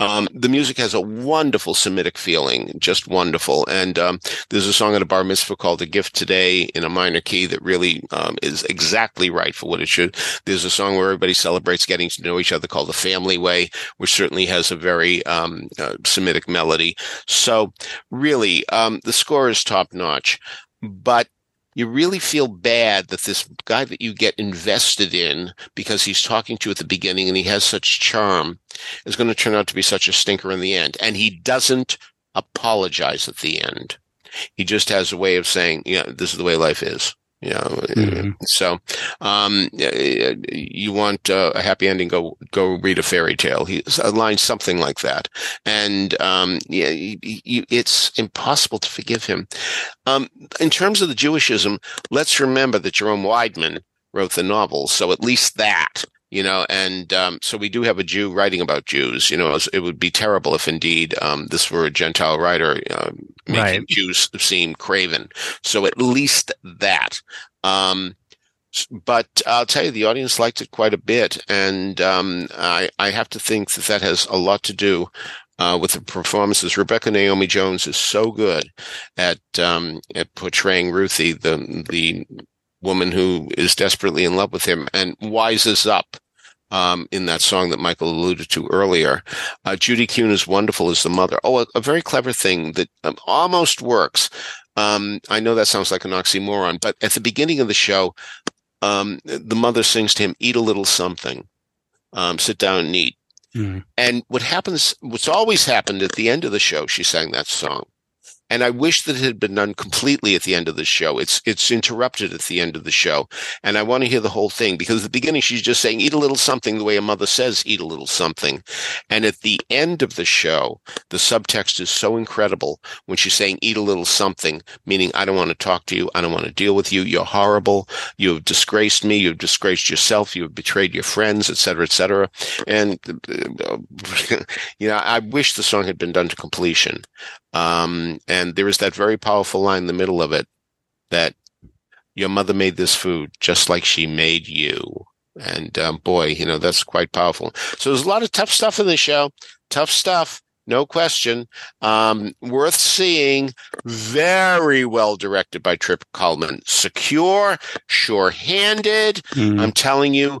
S2: Um, the music has a wonderful Semitic feeling, just wonderful. And um, there's a song at a bar mitzvah called "The Gift Today" in a minor key that really um, is exactly right for what it should. There's a song where everybody celebrates celebrates getting to know each other called the family way, which certainly has a very um, uh, Semitic melody. So really, um, the score is top notch, but you really feel bad that this guy that you get invested in because he's talking to you at the beginning and he has such charm is going to turn out to be such a stinker in the end. And he doesn't apologize at the end. He just has a way of saying, yeah, this is the way life is. You know, mm-hmm. so um, you want uh, a happy ending? Go go read a fairy tale. He's a line something like that, and um, yeah, you, you, it's impossible to forgive him. Um, in terms of the Jewishism, let's remember that Jerome Weidman wrote the novel, so at least that you know, and um, so we do have a Jew writing about Jews. You know, it would be terrible if indeed um, this were a Gentile writer uh, making right. Jews seem craven. So at least that. Um, but I'll tell you, the audience liked it quite a bit, and um, I, I have to think that that has a lot to do uh, with the performances. Rebecca Naomi Jones is so good at um, at portraying Ruthie, the the woman who is desperately in love with him and wises up um, in that song that Michael alluded to earlier. Uh, Judy Kuhn is wonderful as the mother. Oh, a, a very clever thing that um, almost works. Um, I know that sounds like an oxymoron, but at the beginning of the show, um, the mother sings to him, "Eat a little something, um, sit down and eat." Mm. And what happens, what's always happened at the end of the show, she sang that song. And I wish that it had been done completely at the end of the show. It's it's interrupted at the end of the show. And I want to hear the whole thing because at the beginning she's just saying, eat a little something the way a mother says, eat a little something. And at the end of the show, the subtext is so incredible when she's saying, eat a little something, meaning I don't want to talk to you. I don't want to deal with you. You're horrible. You have disgraced me. You've disgraced yourself. You have betrayed your friends, etc., cetera, et cetera. And, you know, I wish the song had been done to completion. Um, and there is that very powerful line in the middle of it that your mother made this food just like she made you. And um, boy, you know, that's quite powerful. So there's a lot of tough stuff in the show. Tough stuff. No question. Um, worth seeing. Very well directed by Trip Cullman. Secure, sure handed. Mm. I'm telling you,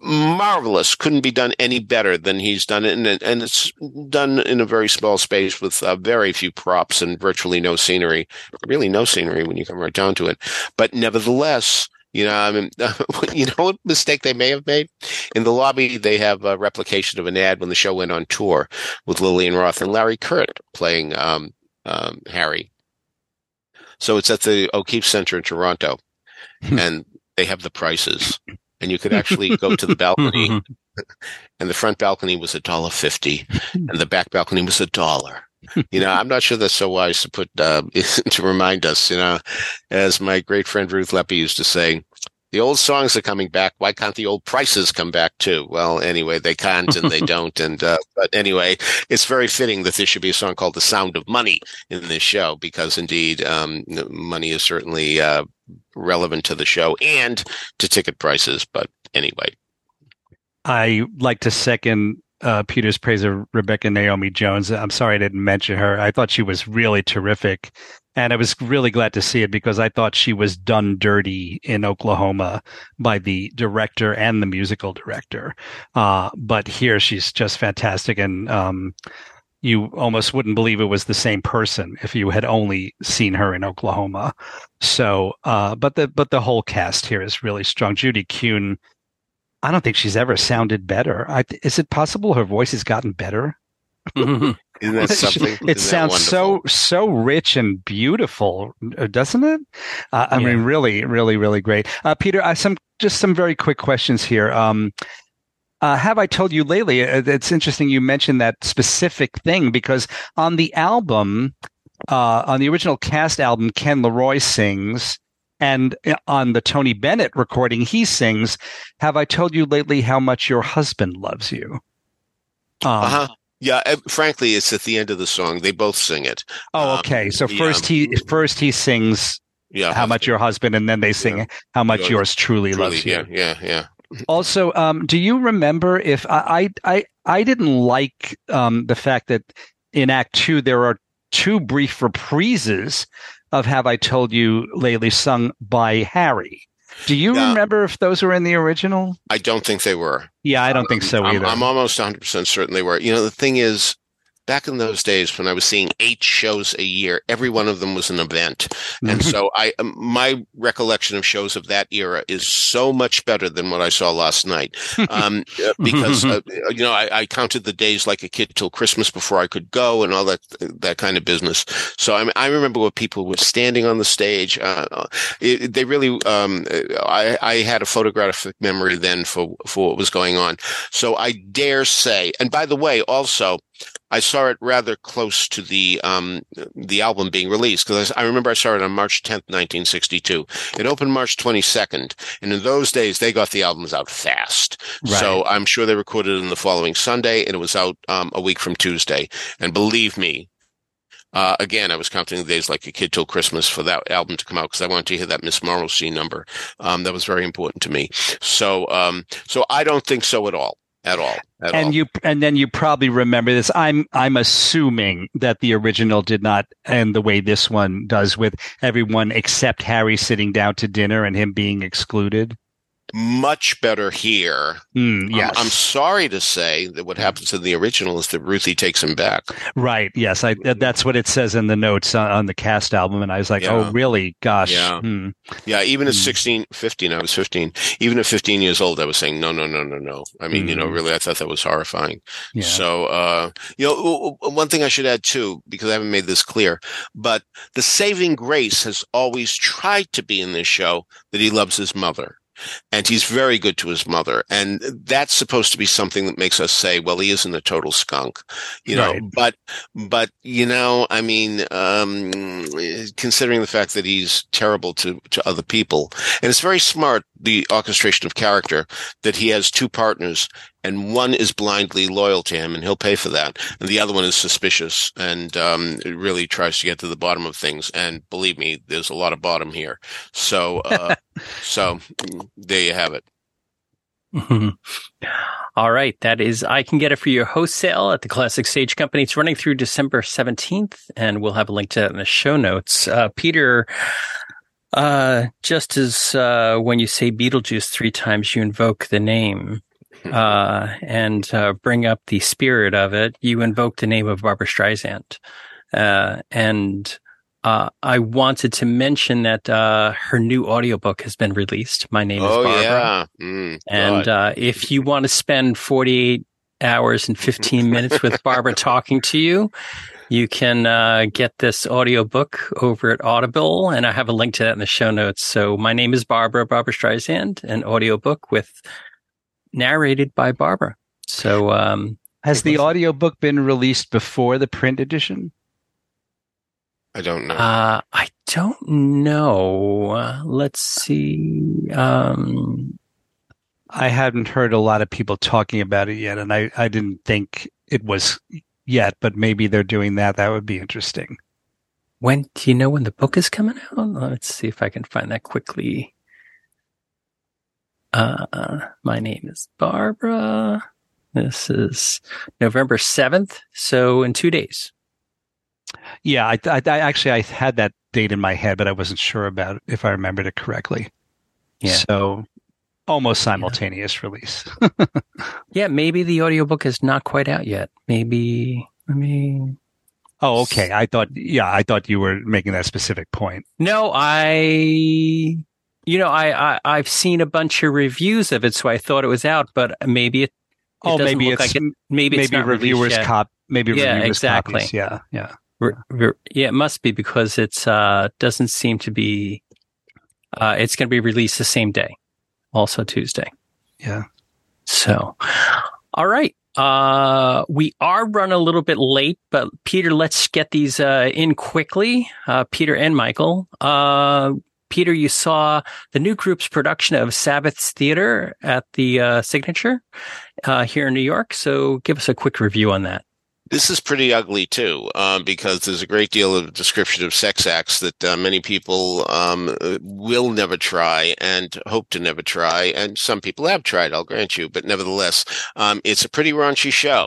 S2: marvelous. Couldn't be done any better than he's done it, and, and it's done in a very small space with uh, very few props and virtually no scenery. Really, no scenery when you come right down to it. But nevertheless. You know, I mean, you know what mistake they may have made? In the lobby, they have a replication of an ad when the show went on tour with Lillian Roth and Larry Kert playing um, um, Harry. So it's at the O'Keefe Center in Toronto, hmm. and they have the prices and you could actually go to the balcony. And the front balcony was a dollar fifty and the back balcony was a dollar. You know i'm not sure that's so wise to put uh, to remind us you know as my great friend ruth leppi used to say the old songs are coming back. Why can't the old prices come back too? Well, anyway, they can't and they don't. And uh, but anyway, it's very fitting that there should be a song called "The Sound of Money" in this show because indeed, um, money is certainly uh, relevant to the show and to ticket prices. But anyway,
S3: I like to second uh, Peter's praise of Rebecca Naomi Jones. I'm sorry I didn't mention her. I thought she was really terrific. And I was really glad to see it because I thought she was done dirty in Oklahoma by the director and the musical director. Uh, but here she's just fantastic. And, um, you almost wouldn't believe it was the same person if you had only seen her in Oklahoma. So, uh, but the but the whole cast here is really strong. Judy Kuhn, I don't think she's ever sounded better. I, is it possible her voice has gotten better?
S2: Isn't that something?
S3: it
S2: Isn't
S3: sounds so so rich and beautiful, uh, doesn't it? Uh, I
S1: Yeah.
S3: mean, really, really, really great. Uh, Peter, I some just some very quick questions here. Um, uh, have I told you lately? uh, It's interesting you mentioned that specific thing because on the album, uh, on the original cast album, Ken Leroy sings. And uh, on the Tony Bennett recording, he sings, Have I told you lately how much your husband loves you? Um,
S2: Uh-huh. Yeah, frankly, it's at the end of the song. They both sing it.
S3: Oh,
S2: Um,
S3: okay. So
S2: yeah.
S3: first he first he sings
S2: Yeah,
S3: how much your husband, and then they sing
S2: Yeah.
S3: how much
S2: Yours
S3: yours truly,
S2: Really,
S3: loves you.
S2: yeah, yeah, yeah.
S3: Also, um, do you remember if I I I, I didn't like um, the fact that in Act Two there are two brief reprises of "Have I Told You Lately" sung by Harry. Do you
S2: Yeah.
S3: remember if those were in the original?
S2: I don't think they were.
S3: Yeah, I don't um, think so
S2: I'm,
S3: either.
S2: I'm almost 100% certain they were. You know, the thing is, back in those days when I was seeing eight shows a year, every one of them was an event. And so I, um, my recollection of shows of that era is so much better than what I saw last night. Um, uh, because, uh, you know, I, I counted the days like a kid till Christmas before I could go and all that, that kind of business. So I, I remember what people were standing on the stage. Uh, it, they really, um, I, I had a photographic memory then for, for what was going on. So I dare say, and by the way, also, I saw it rather close to the um, the album being released because I remember I saw it on March 10th, 1962. It opened March 22nd, and in those days they got the albums out fast. So I'm sure they recorded it in the following Sunday, and it was out um, a week from Tuesday. And believe me, uh, again, I was counting the days like a kid till Christmas for that album to come out because I wanted to hear that Miss Morrissey number. Um, that was very important to me. So, um, so I don't think so at all, at all, at
S3: and
S2: all.
S3: you and then you probably remember this. I'm i'm assuming that the original did not end the way this one does with everyone except harry sitting down to dinner and him being excluded
S2: Much better here. Um,
S3: yes
S2: I'm sorry to say that what happens in the original is that Ruthie takes him back.
S3: right yes i that's what it says in the notes on, on the cast album and i was like
S2: Yeah.
S3: oh really gosh
S2: Yeah.
S3: Hmm.
S2: Yeah, even at
S3: Hmm.
S2: 16, 15, I was 15. Even at 15 years old, I was saying, no, no, no, no, no. I mean, you know,
S3: Hmm.
S2: really, I thought that was horrifying.
S3: yeah
S2: So, uh, you know, one thing I should add too, because I haven't made this clear, but the saving grace has always tried to be in this show that he loves his mother. And he's very good to his mother. And that's supposed to be something that makes us say, well, he isn't a total skunk, you know,
S3: Right.
S2: but, but, you know, I mean, um, considering the fact that he's terrible to, to other people, and it's very smart, the orchestration of character that he has two partners and one is blindly loyal to him and he'll pay for that and the other one is suspicious and um, it really tries to get to the bottom of things and believe me there's a lot of bottom here so uh, so mm, there you have it
S1: All right. That is, I can get it for your host sale at the Classic Stage Company. It's running through December 17th, and we'll have a link to that in the show notes. Uh, Peter, uh, just as uh, when you say Beetlejuice three times, you invoke the name uh, and uh, bring up the spirit of it, you invoke the name of Barbra Streisand. Uh, and uh, I wanted to mention that uh, her new audiobook has been released. My name is
S2: oh
S1: Barbara.
S2: yeah mm,
S1: And uh, if you want to spend 48 hours and 15 minutes with Barbara talking to you, you can uh, get this audiobook over at Audible. And I have a link to that in the show notes. So my name is Barbara, Barbra Streisand, an audiobook with narrated by Barbara. So um,
S3: has the
S1: was-
S3: audiobook been released before the print edition
S2: i don't know
S1: uh, I don't know. Uh, let's see. Um,
S3: I hadn't heard a lot of people talking about it yet, and I, I didn't think it was yet, but maybe they're doing that. That would be interesting.
S1: When do you know when the book is coming out? Let's see if I can find that quickly. Uh, my name is Barbara. This is November 7th. So in two days.
S3: Yeah, I, I, I actually I had that date in my head, but I wasn't sure about if I remembered it correctly.
S1: Yeah.
S3: So almost simultaneous release.
S1: Yeah. Maybe the audiobook is not quite out yet. Maybe I mean,
S3: Oh, okay. I thought, yeah, I thought you were making that specific point.
S1: no, I, you know, I, I I've seen a bunch of reviews of it, so I thought it was out, but maybe it. it
S3: oh, maybe
S1: look
S3: it's
S1: like it, maybe it's
S3: maybe
S1: not
S3: reviewers cop, maybe
S1: Yeah,
S3: reviewers
S1: exactly.
S3: copies. Yeah, yeah.
S1: Re- re- yeah, it must be because it's uh doesn't seem to be. Uh, it's going to be released the same day, also Tuesday.
S3: Yeah.
S1: So, all right. Uh, we are running a little bit late, but Peter, let's get these uh, in quickly. Uh, Peter and Michael. Peter, you saw the new group's production of Sabbath's Theater at the uh, Signature uh, here in New York. So, give us a quick review on that.
S2: This is pretty ugly too, um, because there's a great deal of description of sex acts that uh, many people um, will never try and hope to never try, and some people have tried. I'll grant you, but nevertheless, um, it's a pretty raunchy show.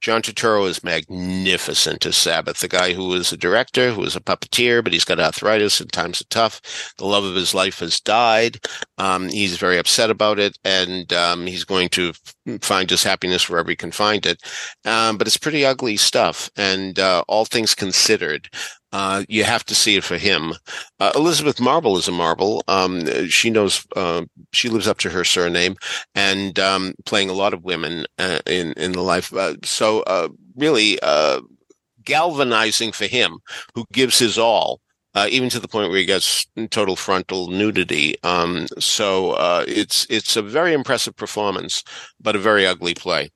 S2: John Turturro is magnificent as Sabbath, the guy who was a director, who was a puppeteer, but he's got arthritis and times are tough. The love of his life has died. Um, he's very upset about it, and um, he's going to find his happiness wherever he can find it. Um, but it's pretty ugly stuff. And uh, all things considered, uh, you have to see it for him. Uh, Elizabeth Marvel is a marble. Um, she knows, uh, she lives up to her surname and um, playing a lot of women uh, in, in the life. Uh, so uh, really uh, galvanizing for him who gives his all. Even to the point where he gets total frontal nudity. Um, so uh, it's it's a very impressive performance, but a very ugly play.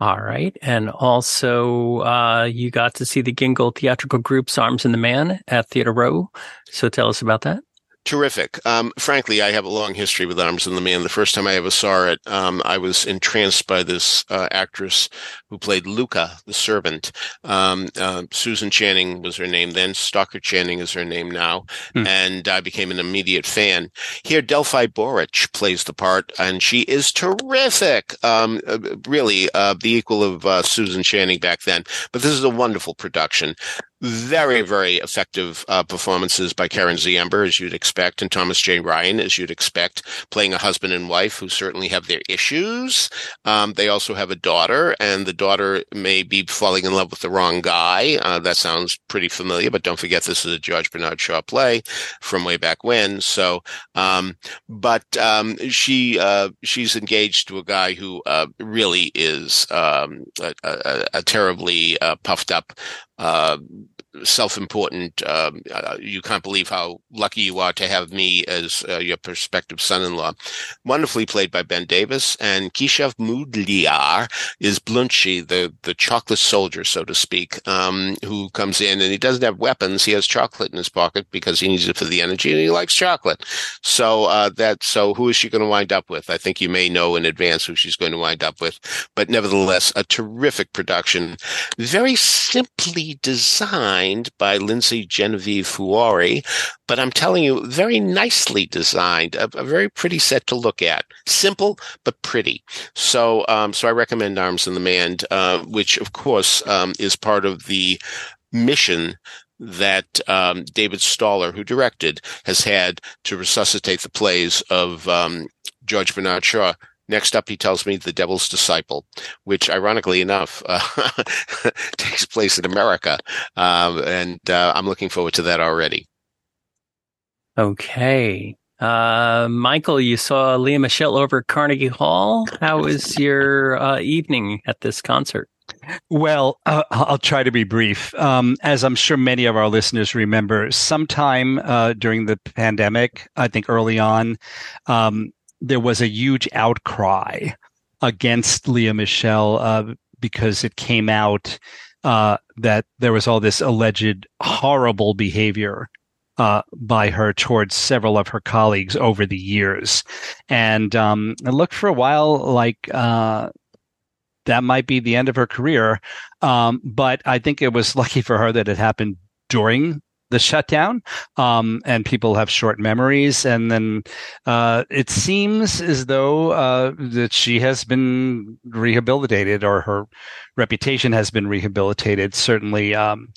S1: All right. And also, uh, you got to see the Gingold theatrical group's Arms and the Man at Theater Row. So tell us about that.
S2: Terrific. Um, frankly, I have a long history with Arms and the Man. The first time I ever saw it, um, I was entranced by this uh, actress who played Louka, the servant. Um, uh, Susan Channing was her name then. Stockard Channing is her name now.
S3: Hmm.
S2: And I became an immediate fan. Here, Delphi Borich plays the part, and she is terrific. Um, uh, really, uh, the equal of uh, Susan Channing back then. But this is a wonderful production very, very effective uh, performances by Karen Ziemba, as you'd expect, and Thomas J. Ryan, as you'd expect, playing a husband and wife who certainly have their issues. Um, they also have a daughter, and the daughter may be falling in love with the wrong guy. Uh, that sounds pretty familiar, but don't forget this is a George Bernard Shaw play from way back when. So, um, but um, she uh, she's engaged to a guy who uh, really is um, a, a, a terribly uh, puffed up uh, self-important. Um, you can't believe how lucky you are to have me as uh, your prospective son-in-law. Wonderfully played by Ben Davis, and Keshav Moodliar is Bluntschli, the the chocolate soldier, so to speak, um, who comes in and he doesn't have weapons. He has chocolate in his pocket because he needs it for the energy, and he likes chocolate. So uh, that so who is she going to wind up with? I think you may know in advance who she's going to wind up with, but nevertheless, a terrific production, very simply designed by Lindsay Genevieve Fuori, but I'm telling you, very nicely designed, a, a very pretty set to look at, simple but pretty. So, um, so I recommend Arms and the Man, uh, which of course um, is part of the mission that um, David Staller, who directed, has had to resuscitate the plays of um, George Bernard Shaw. Next up, he tells me The Devil's Disciple, which ironically enough uh, takes place in America. Um, and uh, I'm looking forward to that already.
S1: Okay. Uh, Michael, you saw Lea Michele over at Carnegie Hall. How was your uh, evening at this concert?
S3: Well, uh, I'll try to be brief. Um, as I'm sure many of our listeners remember, sometime uh, during the pandemic, I think early on, um, there was a huge outcry against Lea Michele uh, because it came out uh, that there was all this alleged horrible behavior uh, by her towards several of her colleagues over the years, and um, it looked for a while like uh, that might be the end of her career. Um, but I think it was lucky for her that it happened during the shutdown. Um, and people have short memories. And then uh, it seems as though uh, that she has been rehabilitated or her reputation has been rehabilitated, certainly um,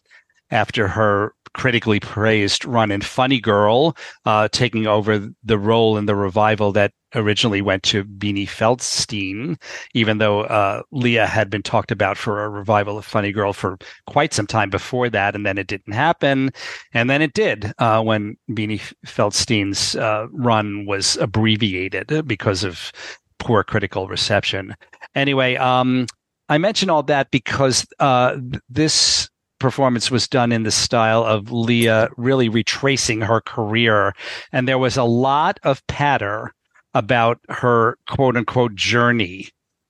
S3: after her critically praised run in Funny Girl, uh, taking over the role in the revival that originally went to Beanie Feldstein, even though uh, Lea had been talked about for a revival of Funny Girl for quite some time before that, and then it didn't happen, and then it did uh, when Beanie Feldstein's uh, run was abbreviated because of poor critical reception. Anyway, um, I mention all that because uh, this performance was done in the style of Lea really retracing her career. And there was a lot of patter about her quote unquote journey.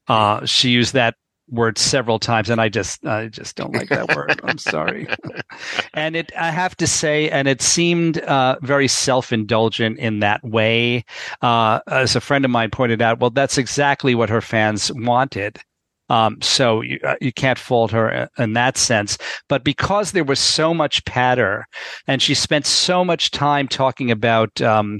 S3: Uh, she used that word several times and I just, I just don't like that word. I'm sorry. and it, I have to say, and it seemed, uh, very self-indulgent in that way. Uh, as a friend of mine pointed out, well, that's exactly what her fans wanted. Um, so you, uh, you can't fault her in that sense. But because there was so much patter and she spent so much time talking about, um,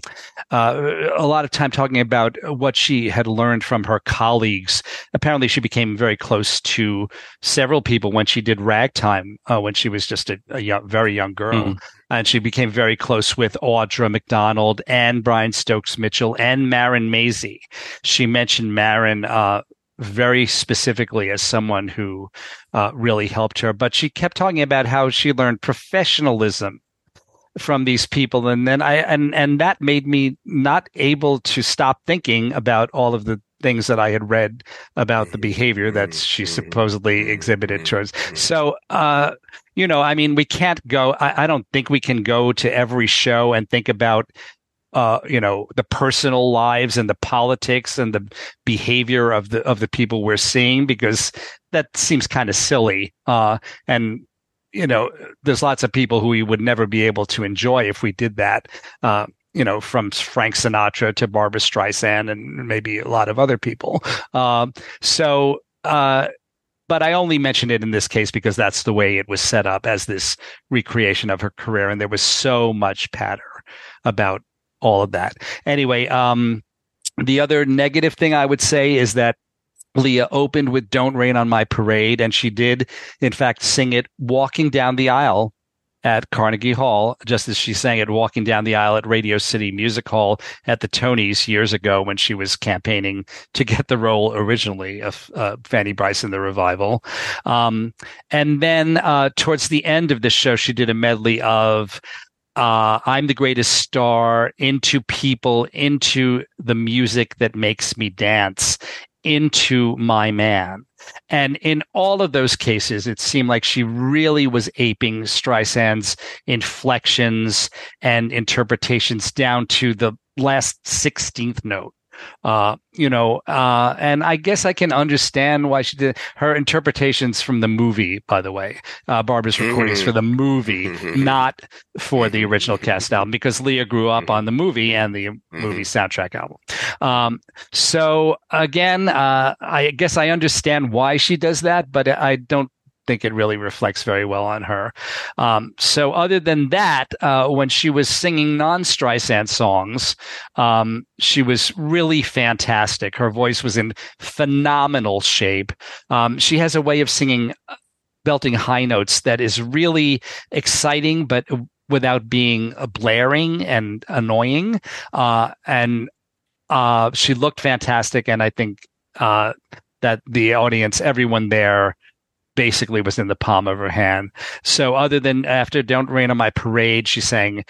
S3: uh, a lot of time talking about what she had learned from her colleagues. Apparently, she became very close to several people when she did ragtime, uh, when she was just a, a young, very young girl. Mm and she became very close with Audra McDonald and Brian Stokes Mitchell and Marin Mazzie. She mentioned Marin uh, very specifically as someone who uh, really helped her. But she kept talking about how she learned professionalism from these people, and then I and and that made me not able to stop thinking about all of the things that I had read about the behavior that she supposedly exhibited towards. So, uh, you know, I mean, we can't go. I, I don't think we can go to every show and think about uh, you know, the personal lives and the politics and the behavior of the of the people we're seeing because that seems kind of silly. Uh, and you know, there's lots of people who we would never be able to enjoy if we did that. Uh, you know, from Frank Sinatra to Barbra Streisand and maybe a lot of other people. Um, so, uh, but I only mention it in this case because that's the way it was set up as this recreation of her career, and there was so much patter about all of that. Anyway, um, the other negative thing I would say is that Lea opened with Don't Rain on My Parade, and she did, in fact, sing it walking down the aisle at Carnegie Hall, just as she sang it walking down the aisle at Radio City Music Hall at the Tonys years ago when she was campaigning to get the role originally of uh, Fanny in the revival. Um, and then uh, towards the end of the show, she did a medley of uh, I'm the greatest star into people, into the music that makes me dance, into my man. And in all of those cases, it seemed like she really was aping Streisand's inflections and interpretations down to the last 16th note. Uh, you know, uh, and I guess I can understand why she did her interpretations from the movie, by the way, uh, Barbara's recordings mm-hmm. for the movie, mm-hmm. not for the original cast album, because Lea grew up on the movie and the mm-hmm. movie soundtrack album. Um, so again, uh, I guess I understand why she does that, but I don't think it really reflects very well on her. Um, so other than that, uh, when she was singing non-Streisand songs, um, she was really fantastic. Her voice was in phenomenal shape. Um, she has a way of singing uh, belting high notes that is really exciting, but without being blaring and annoying. Uh, and uh, she looked fantastic, and I think uh, that the audience, everyone there, basically was in the palm of her hand. So other than after Don't Rain on My Parade, she sang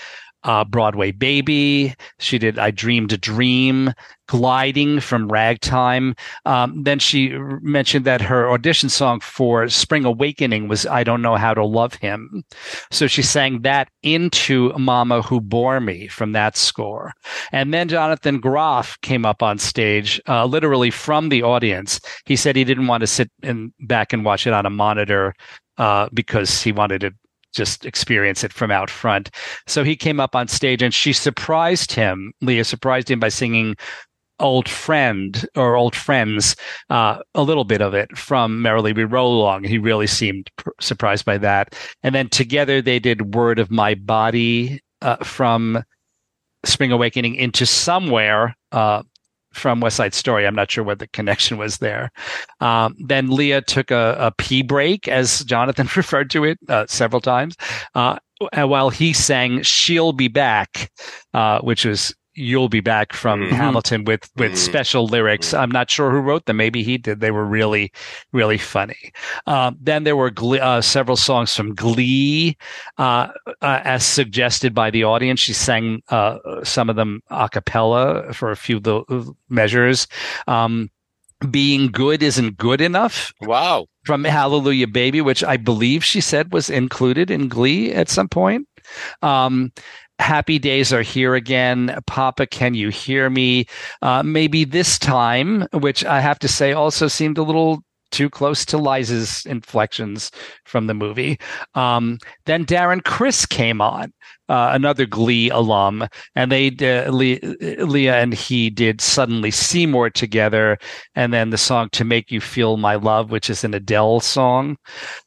S3: uh, Broadway Baby. She did I Dreamed a Dream, Gliding from Ragtime. Um, then she mentioned that her audition song for Spring Awakening was I Don't Know How to Love Him. So she sang that into Mama Who Bore Me from that score. And then Jonathan Groff came up on stage, uh, literally from the audience. He said he didn't want to sit in, back and watch it on a monitor uh, because he wanted to just experience it from out front. So he came up on stage and she surprised him. Leah surprised him by singing old friend or old friends, uh, a little bit of it from Merrily We Roll Along. He really seemed pr- surprised by that. And then together they did Word of My Body uh, from Spring Awakening into Somewhere. Uh, from West Side Story. I'm not sure what the connection was there. Um, then Lea took a, a pee break, as Jonathan referred to it uh, several times, uh, while he sang "She'll Be Back," uh, which was "You'll Be Back" from
S2: Mhm.
S3: Hamilton with with
S2: Mhm.
S3: special lyrics.
S2: Mhm.
S3: I'm not sure who wrote them. Maybe he did. They were really really funny. Um, then there were Glee, uh, several songs from Glee, uh, uh, as suggested by the audience. She sang uh, some of them a cappella for a few of the measures. Um, being good isn't good enough
S2: Wow.
S3: from Hallelujah Baby, which I believe she said was included in Glee at some point. Um, Happy Days Are Here Again. Papa, Can You Hear Me? Uh, maybe this time, which I have to say also seemed a little too close to Liza's inflections from the movie. Um, then Darren Criss came on, uh, another Glee alum, and they uh, Le- Lea and he did suddenly Seymour together, and then the song "To Make You Feel My Love," which is an Adele song.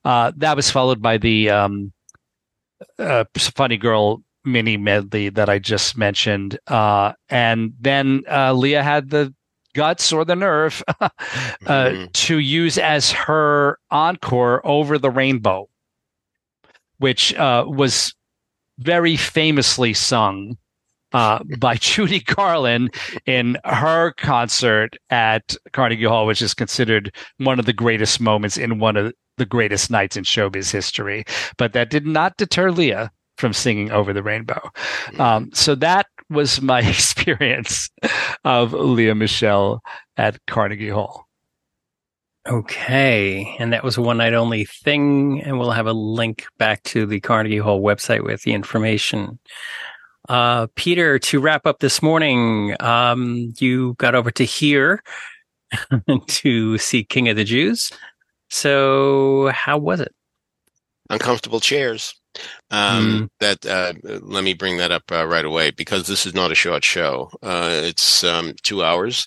S3: Uh, that was followed by the um, uh, Funny Girl mini medley that I just mentioned, uh, and then uh, Lea had the guts or the nerve uh,
S2: Mhm.
S3: to use as her encore "Over the Rainbow," which uh, was very famously sung uh, by Judy Garland in her concert at Carnegie Hall, which is considered one of the greatest moments in one of the greatest nights in showbiz history. But that did not deter Lea from singing Over the Rainbow. Um, so that was my experience of Lea Michele at Carnegie Hall.
S1: Okay. And that was a one night only thing. And we'll have a link back to the Carnegie Hall website with the information. Uh, Peter, to wrap up this morning, um, you got over to here to see King of the Jews. So how was it?
S2: uncomfortable chairs. Um, That uh, let me bring that up uh, right away because this is not a short show. Uh, it's um, two hours,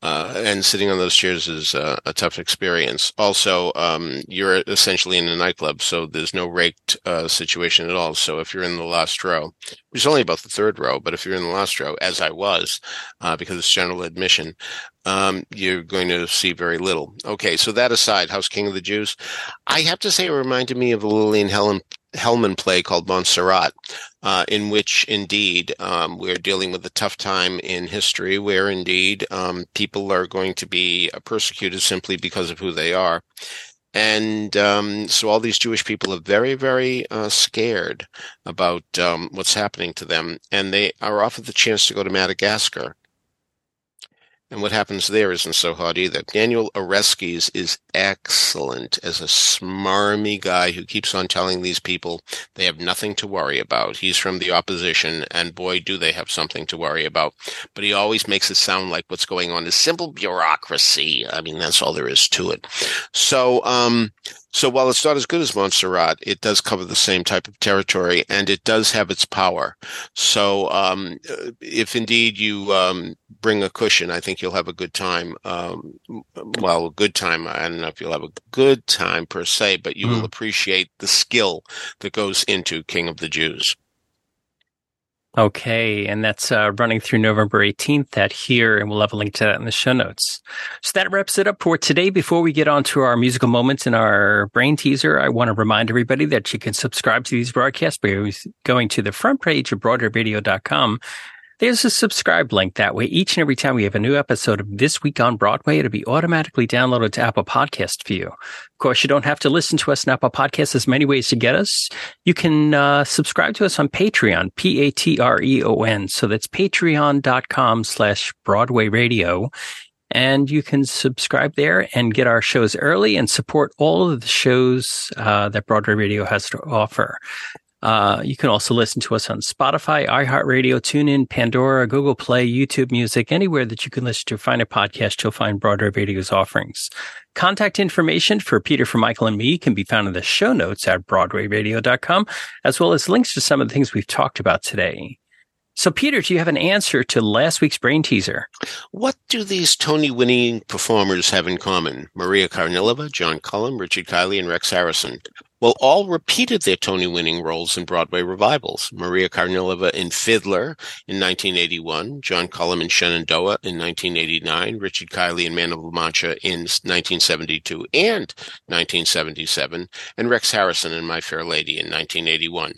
S2: uh, and sitting on those chairs is uh, a tough experience. Also, um, you're essentially in a nightclub, so there's no raked uh, situation at all. So if you're in the last row, which is only about the third row, but if you're in the last row, as I was, uh, because it's general admission, um, you're going to see very little. Okay, so that aside, House King of the Jews, I have to say it reminded me of a Lillian Hellman play called Montserrat, uh, in which indeed um, we're dealing with a tough time in history where indeed um, people are going to be persecuted simply because of who they are. And um, so all these Jewish people are very, very uh, scared about um, what's happening to them. And they are offered the chance to go to Madagascar. And what happens there isn't so hot either. Daniel Oreskes is excellent as a smarmy guy who keeps on telling these people they have nothing to worry about. He's from the opposition, and boy, do they have something to worry about. But he always makes it sound like what's going on is simple bureaucracy. I mean, that's all there is to it. So, um, so while it's not as good as Montserrat, it does cover the same type of territory, and it does have its power. So, um, if indeed you um, bring a cushion, I think you'll have a good time. Um, well, a good time. I don't know if you'll have a good time per se, but you will
S1: Mm.
S2: appreciate the skill that goes into King of the Jews.
S1: Okay, and that's uh, running through November 18th at here, and we'll have a link to that in the show notes. So that wraps it up for today. Before we get on to our musical moments and our brain teaser, I want to remind everybody that you can subscribe to these broadcasts by going to the front page of BroadwayRadio.com. There's a subscribe link that way. Each and every time we have a new episode of This Week on Broadway, it'll be automatically downloaded to Apple Podcast for you. Of course, you don't have to listen to us on Apple Podcasts. There's many ways to get us. You can uh, subscribe to us on Patreon, P-A-T-R-E-O-N. So that's patreon.com slash Broadway Radio. And you can subscribe there and get our shows early and support all of the shows uh, that Broadway Radio has to offer. Uh, you can also listen to us on Spotify, iHeartRadio, TuneIn, Pandora, Google Play, YouTube Music, anywhere that you can listen to find a podcast, you'll find Broadway Radio's offerings. Contact information for Peter, for Michael, and me can be found in the show notes at BroadwayRadio.com, as well as links to some of the things we've talked about today. So, Peter, do you have an answer to last week's brain teaser?
S2: What do these Tony winning performers have in common? Maria Karnilova, John Cullum, Richard Kiley, and Rex Harrison. Well, all repeated their Tony winning roles in Broadway revivals. Maria Karnilova in Fiddler in 1981, John Cullum in Shenandoah in 1989, Richard Kiley in Man of La Mancha in 1972 and 1977, and Rex Harrison in My Fair Lady in 1981.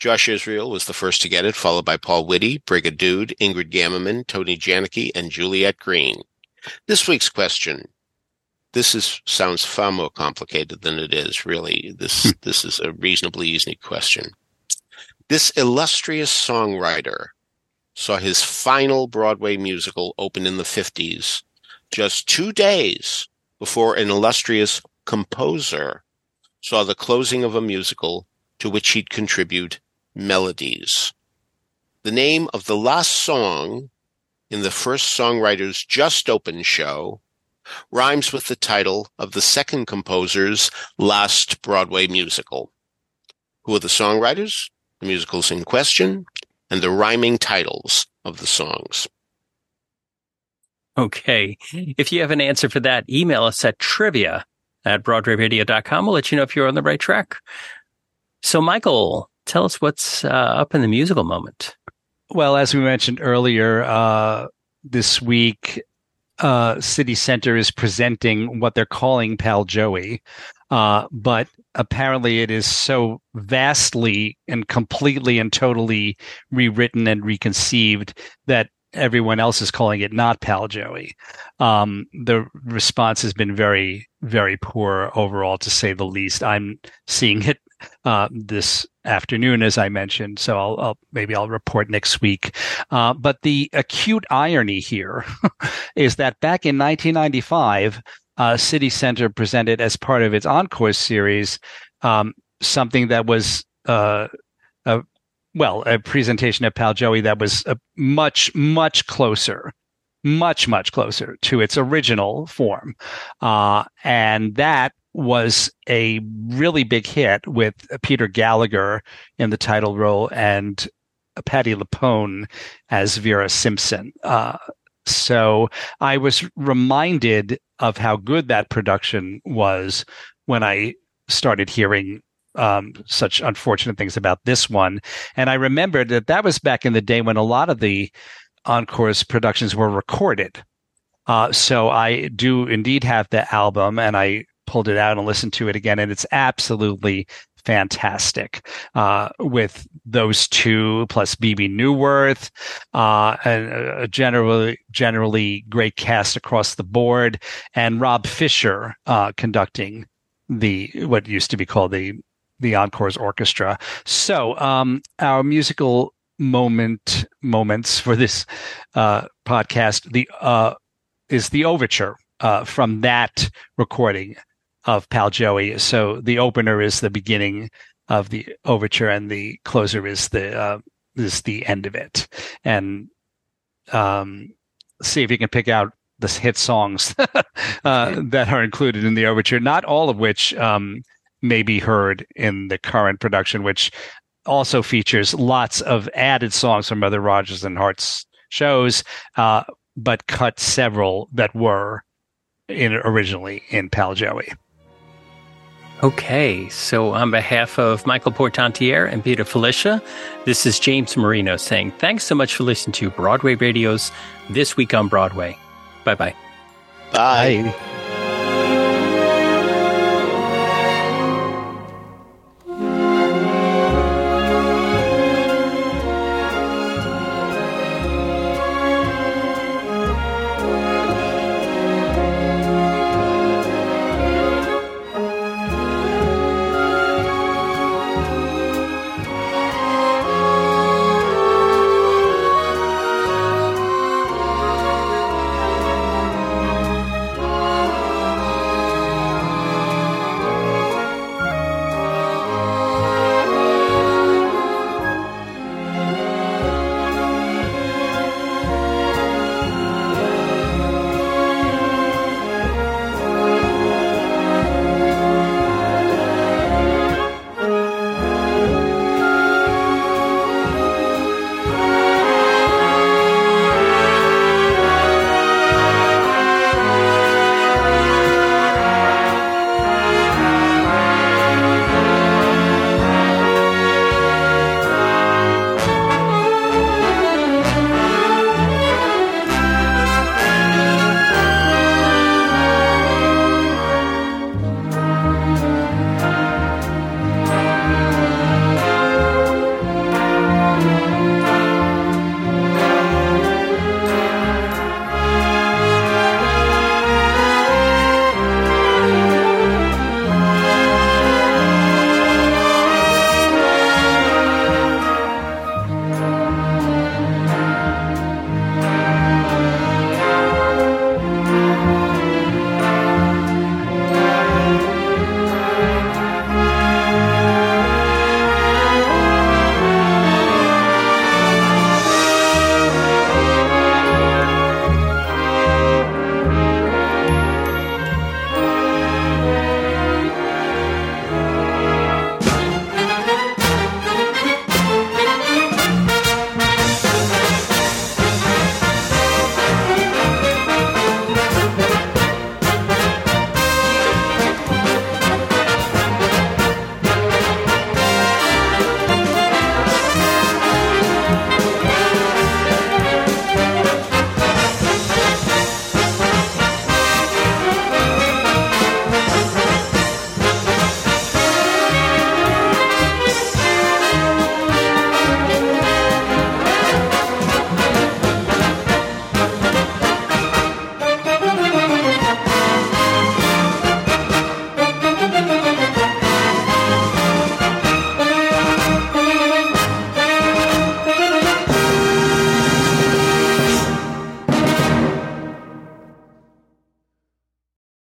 S2: Josh Israel was the first to get it, followed by Paul Whitty, Brigadude, Ingrid Gammerman, Tony Janicki, and Juliet Green. This week's question. This is sounds far more complicated than it is, really. This hmm. this is a reasonably easy question. This illustrious songwriter saw his final Broadway musical open in the 50s, just two days before an illustrious composer saw the closing of a musical to which he'd contribute melodies. The name of the last song in the first songwriter's just open show rhymes with the title of the second composer's last Broadway musical. Who are the songwriters, the musicals in question, and the rhyming titles of the songs?
S1: Okay. If you have an answer for that, email us at trivia at broadwayradio.com. We'll let you know if you're on the right track. So, Michael, tell us what's uh, up in the musical moment.
S3: Well, as we mentioned earlier, uh, this week, uh, City Center is presenting what they're calling Pal Joey. Uh, but apparently it is so vastly and completely and totally rewritten and reconceived that everyone else is calling it not Pal Joey. Um, the response has been very, very poor overall, to say the least. I'm seeing it uh, this afternoon, as I mentioned. So I'll, I'll maybe I'll report next week. Uh, but the acute irony here is that back in 1995, uh, City Center presented as part of its Encore series um, something that was uh, a well, a presentation of Pal Joey that was a much, much closer, much, much closer to its original form. Uh, and that was a really big hit with Peter Gallagher in the title role and Patti LuPone as Vera Simpson. Uh, so I was reminded of how good that production was when I started hearing um, such unfortunate things about this one. And I remembered that that was back in the day when a lot of the Encore's productions were recorded. Uh, so I do indeed have the album and I pulled it out and listened to it again, and it's absolutely fantastic uh, with those two plus Bebe Neuwirth, uh, and a generally generally great cast across the board, and Rob Fisher uh, conducting the what used to be called the the Encore's orchestra. So um, our musical moment moments for this uh, podcast the uh, is the overture uh, from that recording of Pal Joey. So the opener is the beginning of the overture, and the closer is the uh, is the end of it. And um, see if you can pick out the hit songs uh, that are included in the overture. Not all of which um, may be heard in the current production, which also features lots of added songs from other Rodgers and Hart's shows, uh, but cut several that were in originally in Pal Joey.
S1: Okay, so on behalf of Michael Portantiere and Peter Filichia, this is James Marino saying thanks so much for listening to Broadway Radio's This Week on Broadway. Bye-bye.
S2: Bye. Bye.